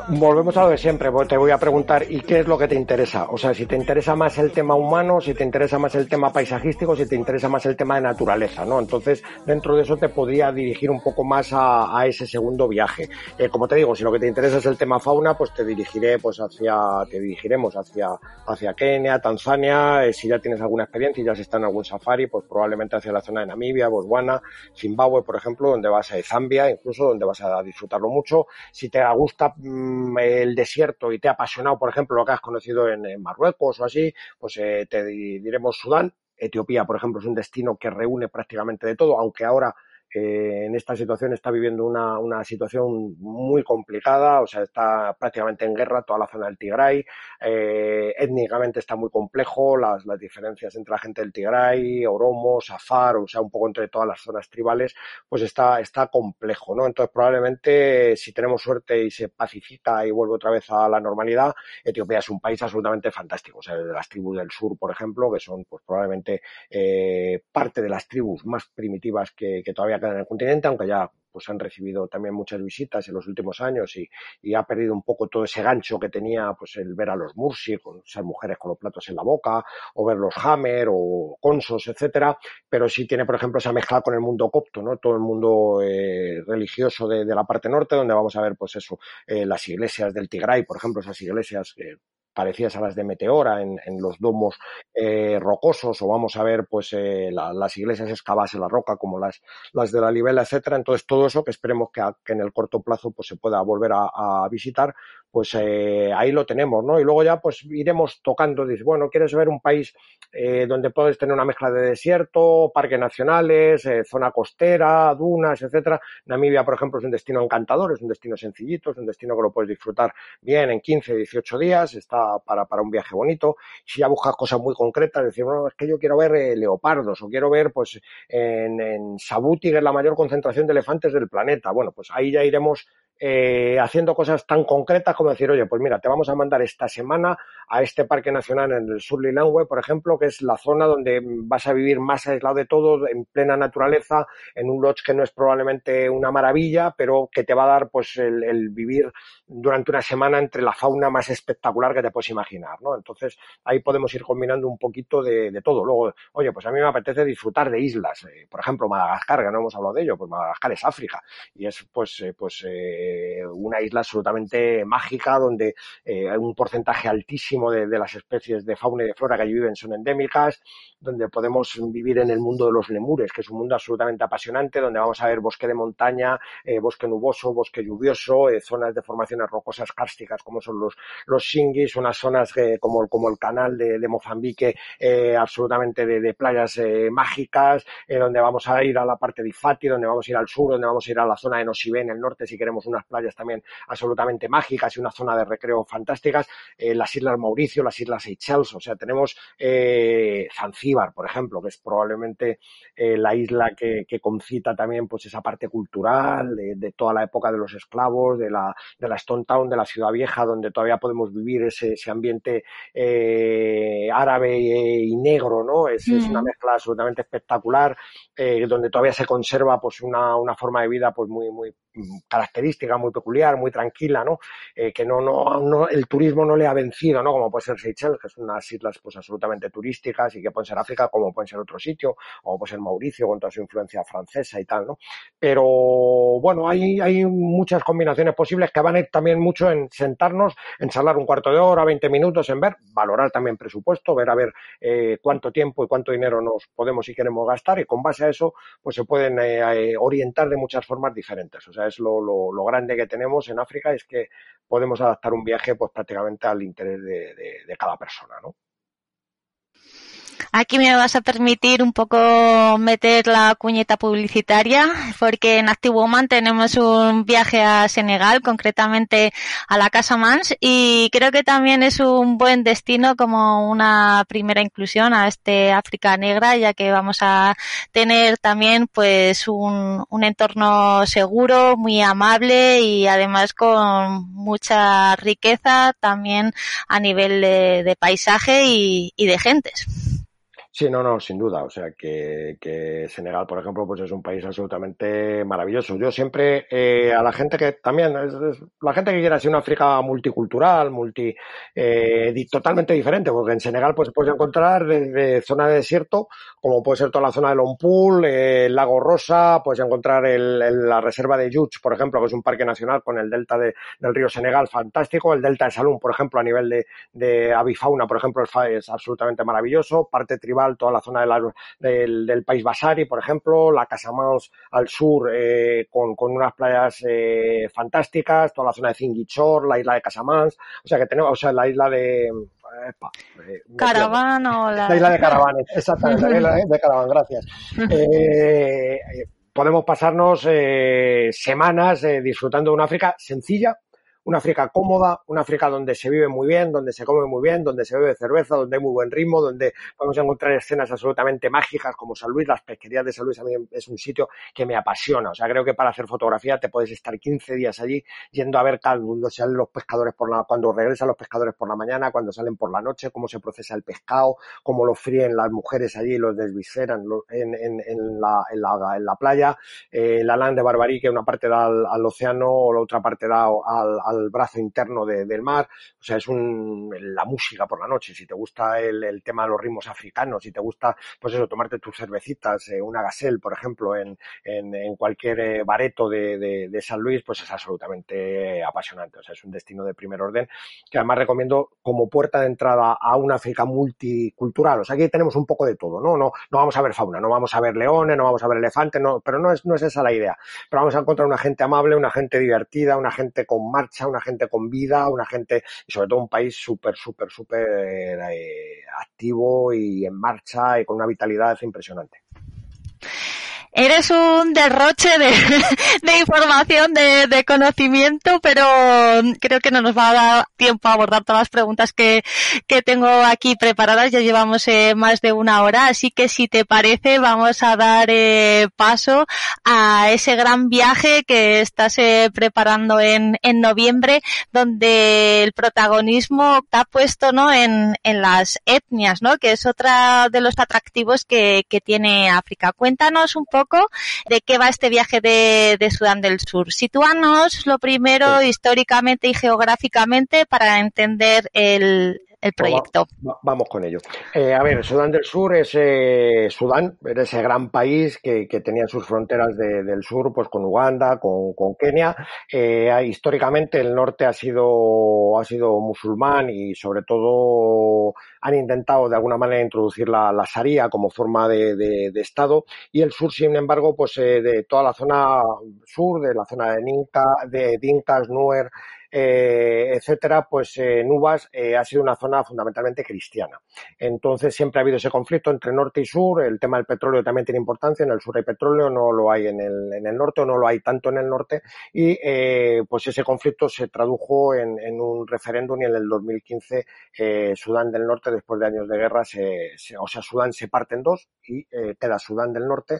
Volvemos a lo de siempre, te voy a preguntar, ¿y qué es lo que te interesa? O sea, si te interesa más el tema humano, si te interesa más el tema paisajístico, si te interesa más el tema de naturaleza, ¿no? Entonces, dentro de eso te podría dirigir un poco más a, ese segundo viaje. Eh, como te digo, si lo que te interesa es el tema fauna, pues te dirigiré, pues hacia, te dirigiremos hacia, hacia Kenia, Tanzania, eh, si ya tienes alguna experiencia y ya has estado en algún safari, pues probablemente hacia la zona de Namibia, Botswana, Zimbabue, por ejemplo, donde vas a Zambia, incluso donde vas a disfrutarlo mucho. Si te gusta mmm, el desierto y te ha apasionado, por ejemplo, lo que has conocido en, en Marruecos o así, pues eh, te diremos Sudán. Etiopía, por ejemplo, es un destino que reúne prácticamente de todo, aunque ahora eh, en esta situación está viviendo una, una, situación muy complicada, o sea, está prácticamente en guerra toda la zona del Tigray, eh, étnicamente está muy complejo, las, las, diferencias entre la gente del Tigray, Oromo, Safar, o sea, un poco entre todas las zonas tribales, pues está, está complejo, ¿no? Entonces, probablemente, si tenemos suerte y se pacifica y vuelve otra vez a la normalidad, Etiopía es un país absolutamente fantástico, o sea, de las tribus del sur, por ejemplo, que son, pues, probablemente eh, parte de las tribus más primitivas que, todavía en el continente, aunque ya pues han recibido también muchas visitas en los últimos años y, y, ha perdido un poco todo ese gancho que tenía pues el ver a los Mursi, con esas mujeres con los platos en la boca, o ver los Hammer o Consos, etcétera, pero sí tiene, por ejemplo, esa mezcla con el mundo copto, ¿no? Todo el mundo eh, religioso de, la parte norte, donde vamos a ver, pues eso, eh, las iglesias del Tigray, por ejemplo, esas iglesias parecidas a las de Meteora en, en los domos eh, rocosos o vamos a ver pues eh, la, las iglesias excavadas en la roca como las, las de la Libela, etcétera. Entonces todo eso que esperemos que, a, que en el corto plazo pues se pueda volver a, visitar, pues eh, ahí lo tenemos, ¿no? Y luego ya pues iremos tocando, dices, bueno, quieres ver un país eh, donde puedes tener una mezcla de desierto, parques nacionales, eh, zona costera, dunas, etcétera. Namibia, por ejemplo, es un destino encantador, es un destino sencillito, es un destino que lo puedes disfrutar bien en 15, 18 días, está para, para un viaje bonito. Si ya buscas cosas muy concretas, decir, bueno, es que yo quiero ver eh, leopardos o quiero ver, pues, en, en Sabuti, que es la mayor concentración de elefantes del planeta. Bueno, pues ahí ya iremos eh, haciendo cosas tan concretas como decir, oye, pues mira, te vamos a mandar esta semana a este parque nacional en el sur Lilangwe, por ejemplo, que es la zona donde vas a vivir más aislado de todo, en plena naturaleza, en un lodge que no es probablemente una maravilla, pero que te va a dar pues el, el vivir durante una semana entre la fauna más espectacular que te puedes imaginar, ¿no? Entonces ahí podemos ir combinando un poquito de, de todo. Luego, oye, pues a mí me apetece disfrutar de islas, eh, por ejemplo, Madagascar, que no hemos hablado de ello, pues Madagascar es África y es pues, eh, pues eh, eh, una isla absolutamente mágica donde eh, un porcentaje altísimo de, las especies de fauna y de flora que allí viven son endémicas, donde podemos vivir en el mundo de los lemures, que es un mundo absolutamente apasionante, donde vamos a ver bosque de montaña, eh, bosque nuboso, bosque lluvioso, eh, zonas de formaciones rocosas kársticas como son los, los shingis, unas zonas como, como el canal de, de Mozambique, absolutamente de, de playas mágicas, donde vamos a ir a la parte de Ifati, donde vamos a ir al sur, donde vamos a ir a la zona de Nosibé en el norte si queremos unas playas también absolutamente mágicas y una zona de recreo fantásticas, eh, las Islas Mauricio, las Islas Seychelles, o sea, tenemos eh, Zanzíbar, por ejemplo, que es probablemente eh, la isla que, que, concita también pues esa parte cultural de, de, toda la época de los esclavos, de la, de la Stone Town, de la ciudad vieja, donde todavía podemos vivir ese, ese ambiente eh, árabe y negro, ¿no? Es, mm. es, una mezcla absolutamente espectacular, donde todavía se conserva pues una, una forma de vida pues muy, muy característica, muy peculiar, muy tranquila, ¿no? Eh, que no, no, el turismo no le ha vencido, ¿no? Como puede ser Seychelles, que son unas islas pues absolutamente turísticas y que pueden ser África, como pueden ser otro sitio, o puede ser Mauricio con toda su influencia francesa y tal, ¿no? Pero bueno, hay, hay muchas combinaciones posibles que van a ir también mucho en sentarnos, en charlar un cuarto de hora, 20 minutos, en ver, valorar también presupuesto, ver a ver eh, cuánto tiempo y cuánto dinero nos podemos y queremos gastar y con base a eso pues se pueden eh, orientar de muchas formas diferentes. O sea, es lo, lo, lo, grande que tenemos en África, es que podemos adaptar un viaje pues prácticamente al interés de, de, cada persona, ¿no? Aquí me vas a permitir un poco meter la cuñeta publicitaria, porque en Active Woman tenemos un viaje a Senegal, concretamente a la Casa Mans, y creo que también es un buen destino como una primera inclusión a este África Negra, ya que vamos a tener también pues un, un entorno seguro, muy amable y además con mucha riqueza también a nivel de, de paisaje y, y de gentes. Sí, no, no, sin duda. O sea, que, Senegal, por ejemplo, pues es un país absolutamente maravilloso. Yo siempre, eh, a la gente que también, es, la gente que quiera ser una África multicultural, multi, eh, totalmente diferente, porque en Senegal pues puedes encontrar desde zona de desierto, como puede ser toda la zona de Lompoul, eh, el lago Rosa, puedes encontrar el, la reserva de Yuch, por ejemplo, que es un parque nacional con el delta de, del río Senegal fantástico, el delta de Salum, por ejemplo, a nivel de, de avifauna, por ejemplo, es, es absolutamente maravilloso, parte tribal toda la zona de la, del, del, país Basari, por ejemplo, la Casamance al sur eh, con, con, unas playas eh, fantásticas, toda la zona de Zinguichor, la isla de Casamance, o sea que tenemos, o sea, la isla de... Epa, eh, Caravan o la... la... isla de Caravan, exactamente, la isla de Caravan, gracias. Eh, podemos pasarnos semanas disfrutando de una África sencilla, una África cómoda, una África donde se vive muy bien, donde se come muy bien, donde se bebe cerveza, donde hay muy buen ritmo, donde podemos encontrar escenas absolutamente mágicas como San Luis, las pesquerías de San Luis a mí es un sitio que me apasiona. O sea, creo que para hacer fotografía te puedes estar 15 días allí yendo a ver cuando salen los pescadores por la, cuando regresan los pescadores por la mañana, cuando salen por la noche, cómo se procesa el pescado, cómo lo fríen las mujeres allí, los desvisceran en, en, en, la, en, la, playa, eh, la lana de Barbarí, que una parte da al, al océano o la otra parte da al, al al brazo interno de, del mar, o sea, es un, la música por la noche, si te gusta el, el, tema de los ritmos africanos, si te gusta, pues eso, tomarte tus cervecitas, eh, una gasel, por ejemplo, en, en, en cualquier eh, bareto de, de, de, San Luis, pues es absolutamente apasionante, o sea, es un destino de primer orden que además recomiendo como puerta de entrada a una África multicultural, o sea, aquí tenemos un poco de todo, ¿no? No, no vamos a ver fauna, no vamos a ver leones, no vamos a ver elefantes, no, pero no es, no es esa la idea, pero vamos a encontrar una gente amable, una gente divertida, una gente con marcha, una gente con vida, una gente y sobre todo un país súper, súper, súper eh, activo y en marcha y con una vitalidad impresionante. Eres un derroche de, información, de, de, conocimiento, pero creo que no nos va a dar tiempo a abordar todas las preguntas que, que tengo aquí preparadas. Ya llevamos eh, más de una hora, así que si te parece vamos a dar eh, paso a ese gran viaje que estás eh, preparando en, en noviembre, donde el protagonismo está puesto ¿no? en, en las etnias, ¿no? que es otra de los atractivos que, que tiene África. Cuéntanos un poco poco de qué va este viaje de, de Sudán del Sur. Sitúanos lo primero sí. históricamente y geográficamente para entender el, el proyecto. Va- vamos con ello. Eh, a ver, Sudán del Sur es eh, Sudán, era ese gran país que, que tenía sus fronteras de- del sur, pues con Uganda, con, con Kenia. Eh, históricamente el norte ha sido, ha sido musulmán y sobre todo han intentado de alguna manera introducir la, la Sharia como forma de, de- de Estado y el sur, sin embargo, pues eh, de toda la zona sur, de la zona de Ninka, de Dinkas, Nuer, eh, etcétera, pues eh, Nubas eh, ha sido una zona fundamentalmente cristiana. Entonces siempre ha habido ese conflicto entre norte y sur. El tema del petróleo también tiene importancia. En el sur hay petróleo, no lo hay en el, en el norte o no lo hay tanto en el norte. Y eh, pues ese conflicto se tradujo en, en un referéndum y en el 2015 eh, Sudán del Norte, después de años de guerra, se, se- o sea, Sudán se parte en dos y eh, queda Sudán del Norte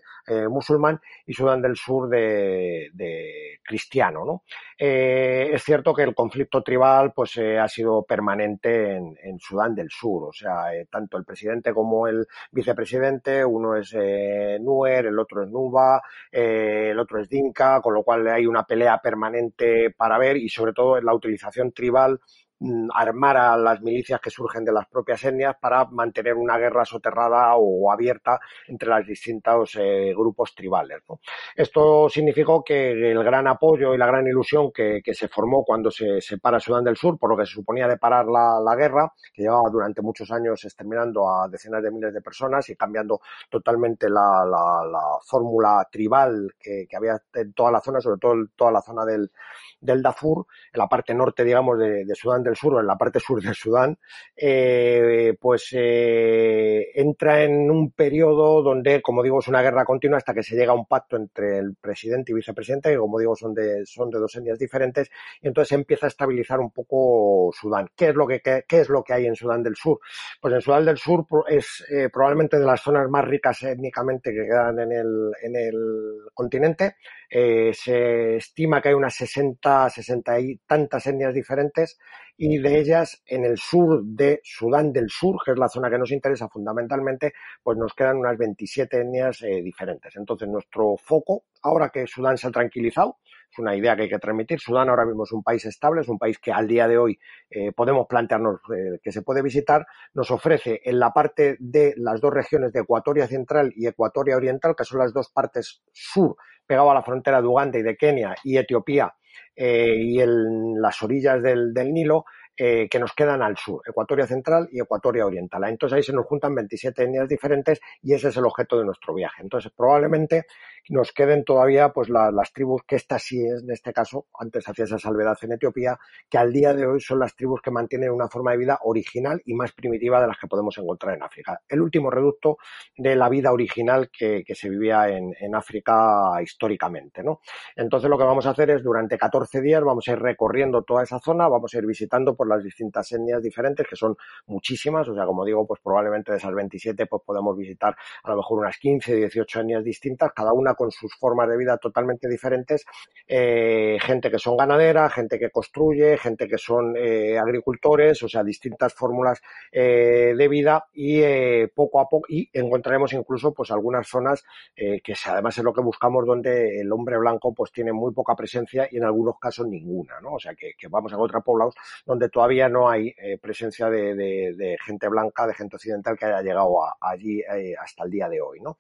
musulmán y Sudán del Sur de, de cristiano, ¿no? Es cierto que el conflicto tribal pues eh, ha sido permanente en, en Sudán del Sur, o sea, eh, tanto el presidente como el vicepresidente, uno es eh, Nuer, el otro es Nuba, el otro es Dinka, con lo cual hay una pelea permanente para ver y sobre todo la utilización tribal armar a las milicias que surgen de las propias etnias para mantener una guerra soterrada o abierta entre los distintos eh, grupos tribales. ¿no? Esto significó que el gran apoyo y la gran ilusión que, que se formó cuando se separa Sudán del Sur, por lo que se suponía de parar la, la guerra, que llevaba durante muchos años exterminando a decenas de miles de personas y cambiando totalmente la, la- la fórmula tribal que, que había en toda la zona, sobre todo en toda la zona del, del Darfur, en la parte norte, digamos, de, de Sudán del Sur o en la parte sur de Sudán, eh, pues eh, entra en un periodo donde, como digo, es una guerra continua hasta que se llega a un pacto entre el presidente y vicepresidente, que como digo son de, son de dos etnias diferentes, y entonces empieza a estabilizar un poco Sudán. ¿Qué es lo que, qué, es lo que hay en Sudán del Sur? Pues en Sudán del Sur es eh, probablemente de las zonas más ricas étnicamente que quedan en el, en el continente. Eh, se estima que hay unas 60, 60 y tantas etnias diferentes y de ellas en el sur de Sudán del Sur, que es la zona que nos interesa fundamentalmente, pues nos quedan unas 27 etnias eh, diferentes. Entonces nuestro foco, ahora que Sudán se ha tranquilizado, es una idea que hay que transmitir. Sudán ahora mismo es un país estable, es un país que al día de hoy eh, podemos plantearnos eh, que se puede visitar. Nos ofrece en la parte de las dos regiones de Ecuatoria Central y Ecuatoria Oriental, que son las dos partes sur, pegado a la frontera de Uganda y de Kenia y Etiopía, eh, y en las orillas del, del Nilo, eh, que nos quedan al sur, Ecuatoria Central y Ecuatoria Oriental. Entonces ahí se nos juntan 27 etnias diferentes y ese es el objeto de nuestro viaje. Entonces probablemente nos queden todavía pues la- las tribus, que esta sí es, en este caso, antes hacía esa salvedad en Etiopía, que al día de hoy son las tribus que mantienen una forma de vida original y más primitiva de las que podemos encontrar en África. El último reducto de la vida original que, que se vivía en, en África históricamente, ¿no? Entonces lo que vamos a hacer es durante 14 días vamos a ir recorriendo toda esa zona, vamos a ir visitando por las distintas etnias diferentes, que son muchísimas, o sea, como digo, pues probablemente de esas 27 pues podemos visitar a lo mejor unas 15, 18 etnias distintas, cada una con sus formas de vida totalmente diferentes, eh, gente que son ganadera, gente que construye, gente que son eh, agricultores, o sea, distintas fórmulas eh, de vida. Y poco a poco, y encontraremos incluso pues algunas zonas que además es lo que buscamos donde el hombre blanco pues tiene muy poca presencia y en algunos casos ninguna, ¿no? O sea que, que vamos a encontrar poblados donde todavía no hay eh, presencia de, gente blanca, de gente occidental que haya llegado allí eh, hasta el día de hoy, ¿no?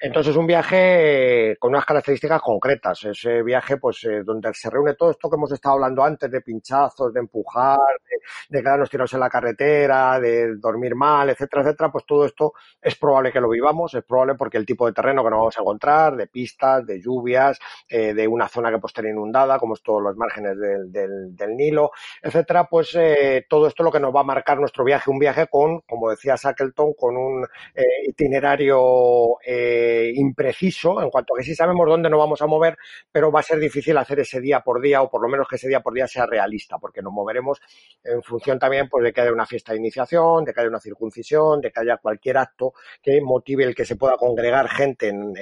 Entonces un viaje eh, con unas características concretas, ese viaje pues donde se reúne todo esto que hemos estado hablando antes de pinchazos, de empujar, de, de quedarnos tirados en la carretera, de dormir mal, etcétera, etcétera, pues todo esto es probable que lo vivamos, es probable porque el tipo de terreno que nos vamos a encontrar, de pistas, de lluvias, de una zona que puede estar inundada, como es todos los márgenes del, del Nilo, etcétera, pues eh, todo esto es lo que nos va a marcar nuestro viaje, un viaje con, como decía Shackleton, con un eh, itinerario eh, impreciso, en cuanto a que sí sabemos dónde nos vamos a mover, pero va a ser difícil hacer ese día por día, o por lo menos que ese día por día sea realista, porque nos moveremos en función también pues, de que haya una fiesta de iniciación, de que haya una circuncisión, de que haya cualquier acto que motive el que se pueda congregar gente en,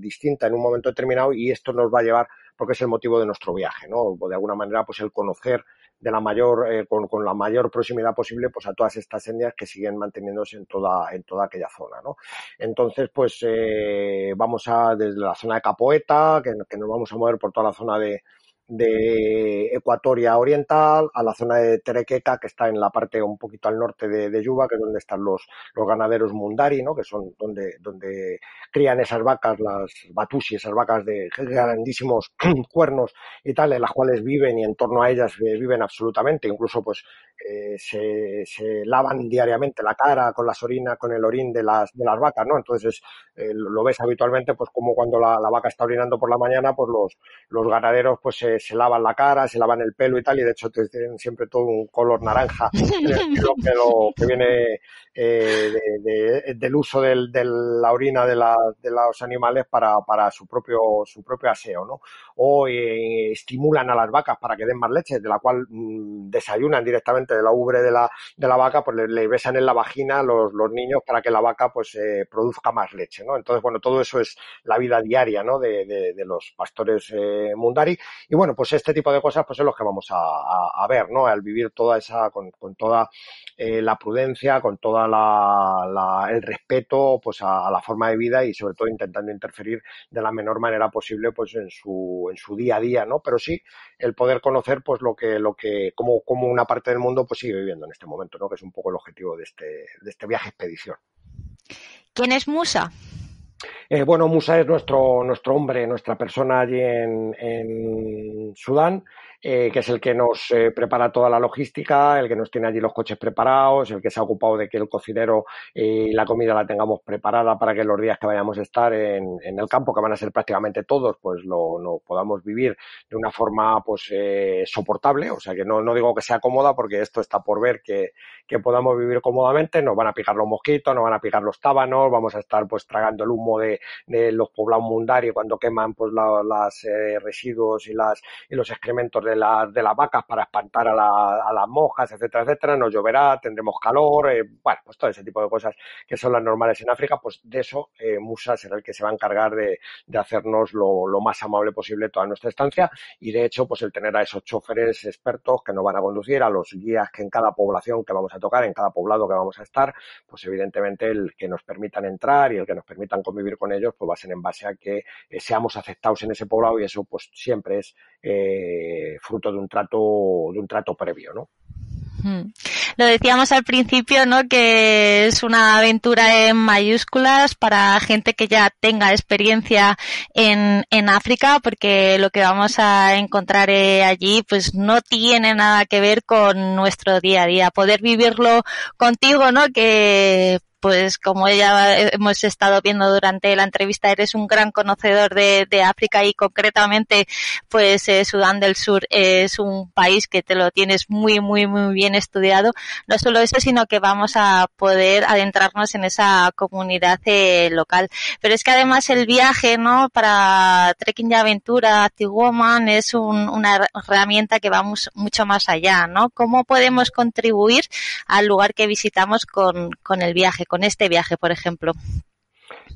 distinta en un momento determinado y esto nos va a llevar, porque es el motivo de nuestro viaje, ¿no? De alguna manera, pues el conocer de la mayor, eh, con, con, la mayor proximidad posible, pues a todas estas etnias que siguen manteniéndose en toda, en toda aquella zona, ¿no? Entonces, pues eh, vamos a, desde la zona de Capoeta, que, que nos vamos a mover por toda la zona de, de Ecuatoria Oriental a la zona de Terequeca, que está en la parte un poquito al norte de, de Yuba, que es donde están los, los ganaderos Mundari, ¿no? que son donde, donde crían esas vacas, las batusi, esas vacas de grandísimos cuernos y tal, en las cuales viven y en torno a ellas eh, viven absolutamente, incluso pues eh, se, se, lavan diariamente la cara con las orinas, con el orín de las, de las vacas, ¿no? Entonces eh, lo ves habitualmente, pues como cuando la, la, vaca está orinando por la mañana, pues los, los ganaderos pues se, se, lavan la cara, se lavan el pelo y tal, y de hecho tienen siempre todo un color naranja, lo que, lo, que viene eh, de, del uso del, de la orina de, la, de los animales para, para su propio su propio aseo, ¿no? O eh, estimulan a las vacas para que den más leche, de la cual mmm, desayunan directamente de la ubre de la, de la vaca, pues le, besan en la vagina los, los niños para que la vaca pues eh, produzca más leche, ¿no? Entonces, bueno, todo eso es la vida diaria, ¿no? De, de, los pastores eh, mundari. Y bueno, pues este tipo de cosas pues es lo que vamos a, a, ver, ¿no? Al vivir toda esa, con, con toda eh, la prudencia, con toda la, la, el respeto pues a, a, la forma de vida y sobre todo intentando interferir de la menor manera posible pues en su, en su día a día, ¿no? Pero sí el poder conocer pues lo que, lo que, como, como una parte del mundo pues sigue viviendo en este momento, ¿no? Que es un poco el objetivo de este, de este viaje expedición. ¿Quién es Musa? Eh, bueno, Musa es nuestro, nuestro hombre, nuestra persona allí en, en Sudán eh, que es el que nos eh, prepara toda la logística, el que nos tiene allí los coches preparados, el que se ha ocupado de que el cocinero y la comida la tengamos preparada para que los días que vayamos a estar en, en el campo, que van a ser prácticamente todos, pues lo, lo podamos vivir de una forma pues eh, soportable, o sea que no, no digo que sea cómoda porque esto está por ver que, que podamos vivir cómodamente, nos van a picar los mosquitos, nos van a picar los tábanos, vamos a estar pues tragando el humo de, de los poblados mundarios cuando queman pues la, las eh, residuos y las y los excrementos de de, la, de las vacas para espantar a, la, a, las moscas, etcétera, etcétera, nos lloverá, tendremos calor, eh, bueno, pues todo ese tipo de cosas que son las normales en África, pues de eso eh, Musa será el que se va a encargar de, de hacernos lo, lo, más amable posible toda nuestra estancia y de hecho pues el tener a esos choferes expertos que nos van a conducir, a los guías que en cada población que vamos a tocar, en cada poblado que vamos a estar, pues evidentemente el que nos permitan entrar y el que nos permitan convivir con ellos, pues va a ser en base a que eh, seamos aceptados en ese poblado y eso pues siempre es eh, fruto de un trato, de un trato previo, ¿no? Hmm. Lo decíamos al principio, ¿no? Que es una aventura en mayúsculas para gente que ya tenga experiencia en, en África, porque lo que vamos a encontrar eh, allí, pues no tiene nada que ver con nuestro día a día. Poder vivirlo contigo, ¿no? Que pues como ya hemos estado viendo durante la entrevista, eres un gran conocedor de, de África y concretamente, pues eh, Sudán del Sur es un país que te lo tienes muy, muy, muy bien estudiado. No solo eso, sino que vamos a poder adentrarnos en esa comunidad eh, local. Pero es que además el viaje, ¿no? Para trekking y aventura, Woman es un, una herramienta que va mucho más allá, ¿no? ¿Cómo podemos contribuir al lugar que visitamos con el viaje? Con este viaje, por ejemplo?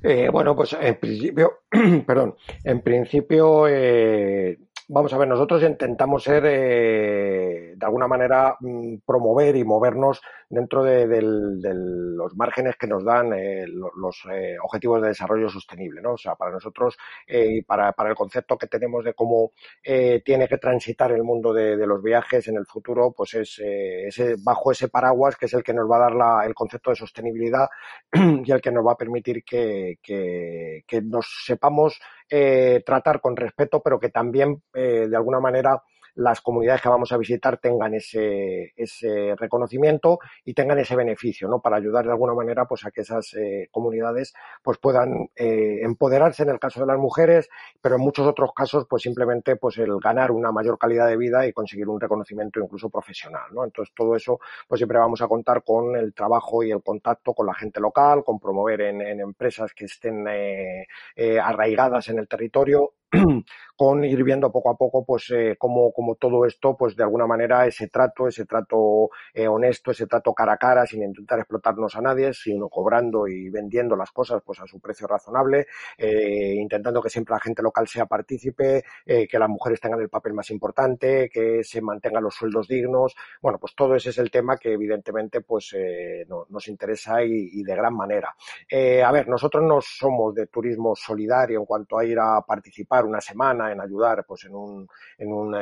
Eh, bueno, pues en principio, perdón, en principio eh, Vamos a ver, nosotros intentamos ser, eh, de alguna manera, mm, promover y movernos dentro de, los márgenes que nos dan eh, los eh, objetivos de desarrollo sostenible, ¿no? O sea, para nosotros eh, y para, para, el concepto que tenemos de cómo eh, tiene que transitar el mundo de, los viajes en el futuro, pues es ese, bajo ese paraguas que es el que nos va a dar la, el concepto de sostenibilidad y el que nos va a permitir que nos sepamos eh, tratar con respeto, pero que también, eh, de alguna manera, las comunidades que vamos a visitar tengan ese, ese reconocimiento y tengan ese beneficio, ¿no? Para ayudar de alguna manera, pues, a que esas eh, comunidades, pues, puedan eh, empoderarse en el caso de las mujeres, pero en muchos otros casos, pues, simplemente, pues, el ganar una mayor calidad de vida y conseguir un reconocimiento incluso profesional, ¿no? Entonces, todo eso, pues, siempre vamos a contar con el trabajo y el contacto con la gente local, con promover en, en empresas que estén eh, eh arraigadas en el territorio con ir viendo poco a poco pues eh, cómo, cómo, todo esto pues de alguna manera ese trato ese trato eh, honesto ese trato cara a cara sin intentar explotarnos a nadie sino cobrando y vendiendo las cosas pues a su precio razonable eh, intentando que siempre la gente local sea partícipe eh, que las mujeres tengan el papel más importante que se mantengan los sueldos dignos. Bueno pues todo ese es el tema que evidentemente pues eh, no, nos interesa y, y, de gran manera. A ver nosotros no somos de turismo solidario en cuanto a ir a participar una semana, en ayudar pues en un, en un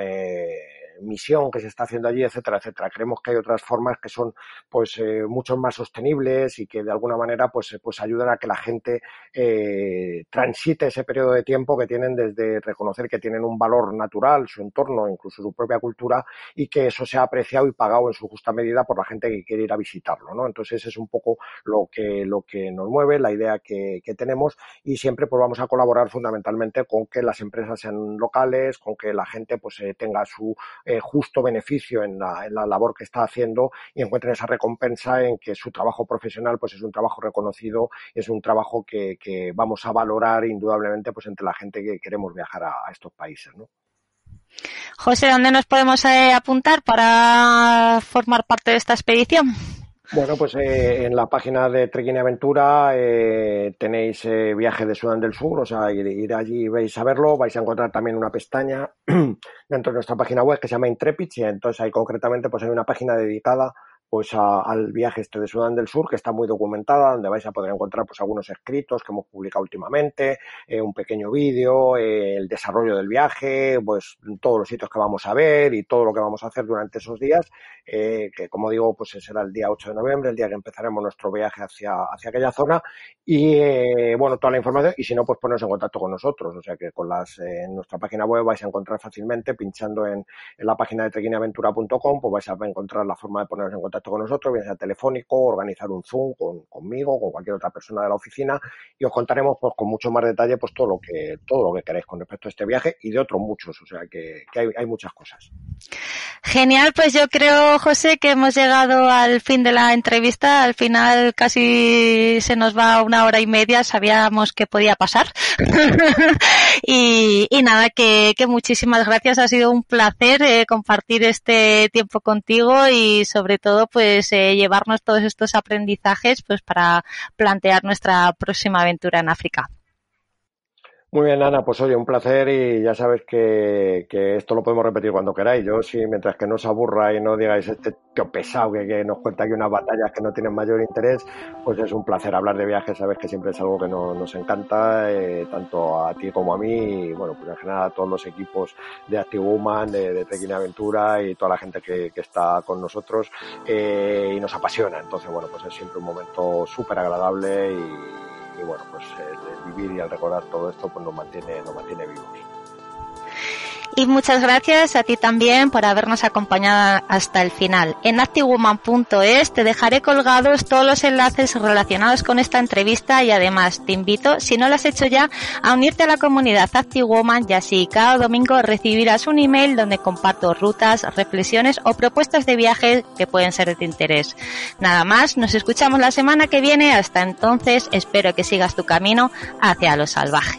misión que se está haciendo allí, etcétera, etcétera. Creemos que hay otras formas que son pues eh, mucho más sostenibles y que de alguna manera pues, eh, pues ayudan a que la gente eh, transite ese periodo de tiempo que tienen desde reconocer que tienen un valor natural, su entorno, incluso su propia cultura y que eso se ha apreciado y pagado en su justa medida por la gente que quiere ir a visitarlo, ¿no? Entonces es un poco lo que, lo que nos mueve, la idea que, que tenemos y siempre pues vamos a colaborar fundamentalmente con que las empresas sean locales, con que la gente pues tenga su eh, justo beneficio en la, labor que está haciendo y encuentren esa recompensa en que su trabajo profesional pues es un trabajo reconocido, es un trabajo que, vamos a valorar indudablemente pues entre la gente que queremos viajar a, a estos países, ¿no? José, ¿dónde nos podemos eh, apuntar para formar parte de esta expedición? Bueno, pues eh, en la página de Trekking Aventura eh, tenéis eh, viaje de Sudán del Sur, o sea, ir, ir, allí vais a verlo, vais a encontrar también una pestaña dentro de nuestra página web que se llama Intrepid y entonces ahí concretamente pues hay una página dedicada pues a, al viaje este de Sudán del Sur, que está muy documentada, donde vais a poder encontrar pues algunos escritos que hemos publicado últimamente, eh, un pequeño vídeo, eh, el desarrollo del viaje, pues todos los sitios que vamos a ver y todo lo que vamos a hacer durante esos días, eh, que como digo, pues será el día 8 de noviembre, el día que empezaremos nuestro viaje hacia, hacia aquella zona. Y bueno, toda la información y si no, pues poneros en contacto con nosotros, o sea que con las, en nuestra página web vais a encontrar fácilmente, pinchando en, la página de trekkingaventura.com, pues vais a encontrar la forma de poneros en contacto con nosotros, bien sea telefónico, organizar un Zoom con, conmigo, con cualquier otra persona de la oficina y os contaremos pues con mucho más detalle pues todo lo que todo lo que queráis con respecto a este viaje y de otros muchos, o sea que, que hay, hay muchas cosas. Genial, pues yo creo, José, que hemos llegado al fin de la entrevista. Al final casi se nos va una hora y media, sabíamos que podía pasar. y, y, nada, que, que, muchísimas gracias. Ha sido un placer eh, compartir este tiempo contigo y sobre todo pues eh, llevarnos todos estos aprendizajes pues para plantear nuestra próxima aventura en África. Muy bien, Ana, pues oye, un placer y ya sabes que, que, esto lo podemos repetir cuando queráis. Yo sí, mientras que no os aburra y no digáis este tío pesado que, que, nos cuenta aquí unas batallas que no tienen mayor interés, pues es un placer hablar de viajes, sabes que siempre es algo que no, nos encanta, eh, tanto a ti como a mí, y bueno, pues en general a todos los equipos de Active Woman, de, de Trekking Aventura y toda la gente que, que está con nosotros eh, y nos apasiona. Entonces, bueno, pues es siempre un momento súper agradable y y bueno, pues el, el, vivir y el recordar todo esto pues nos mantiene, nos mantiene vivos. Y muchas gracias a ti también por habernos acompañado hasta el final. En activewoman.es te dejaré colgados todos los enlaces relacionados con esta entrevista y además te invito, si no lo has hecho ya, a unirte a la comunidad ActiveWoman y así cada domingo recibirás un email donde comparto rutas, reflexiones o propuestas de viaje que pueden ser de interés. Nada más, nos escuchamos la semana que viene. Hasta entonces, espero que sigas tu camino hacia lo salvaje.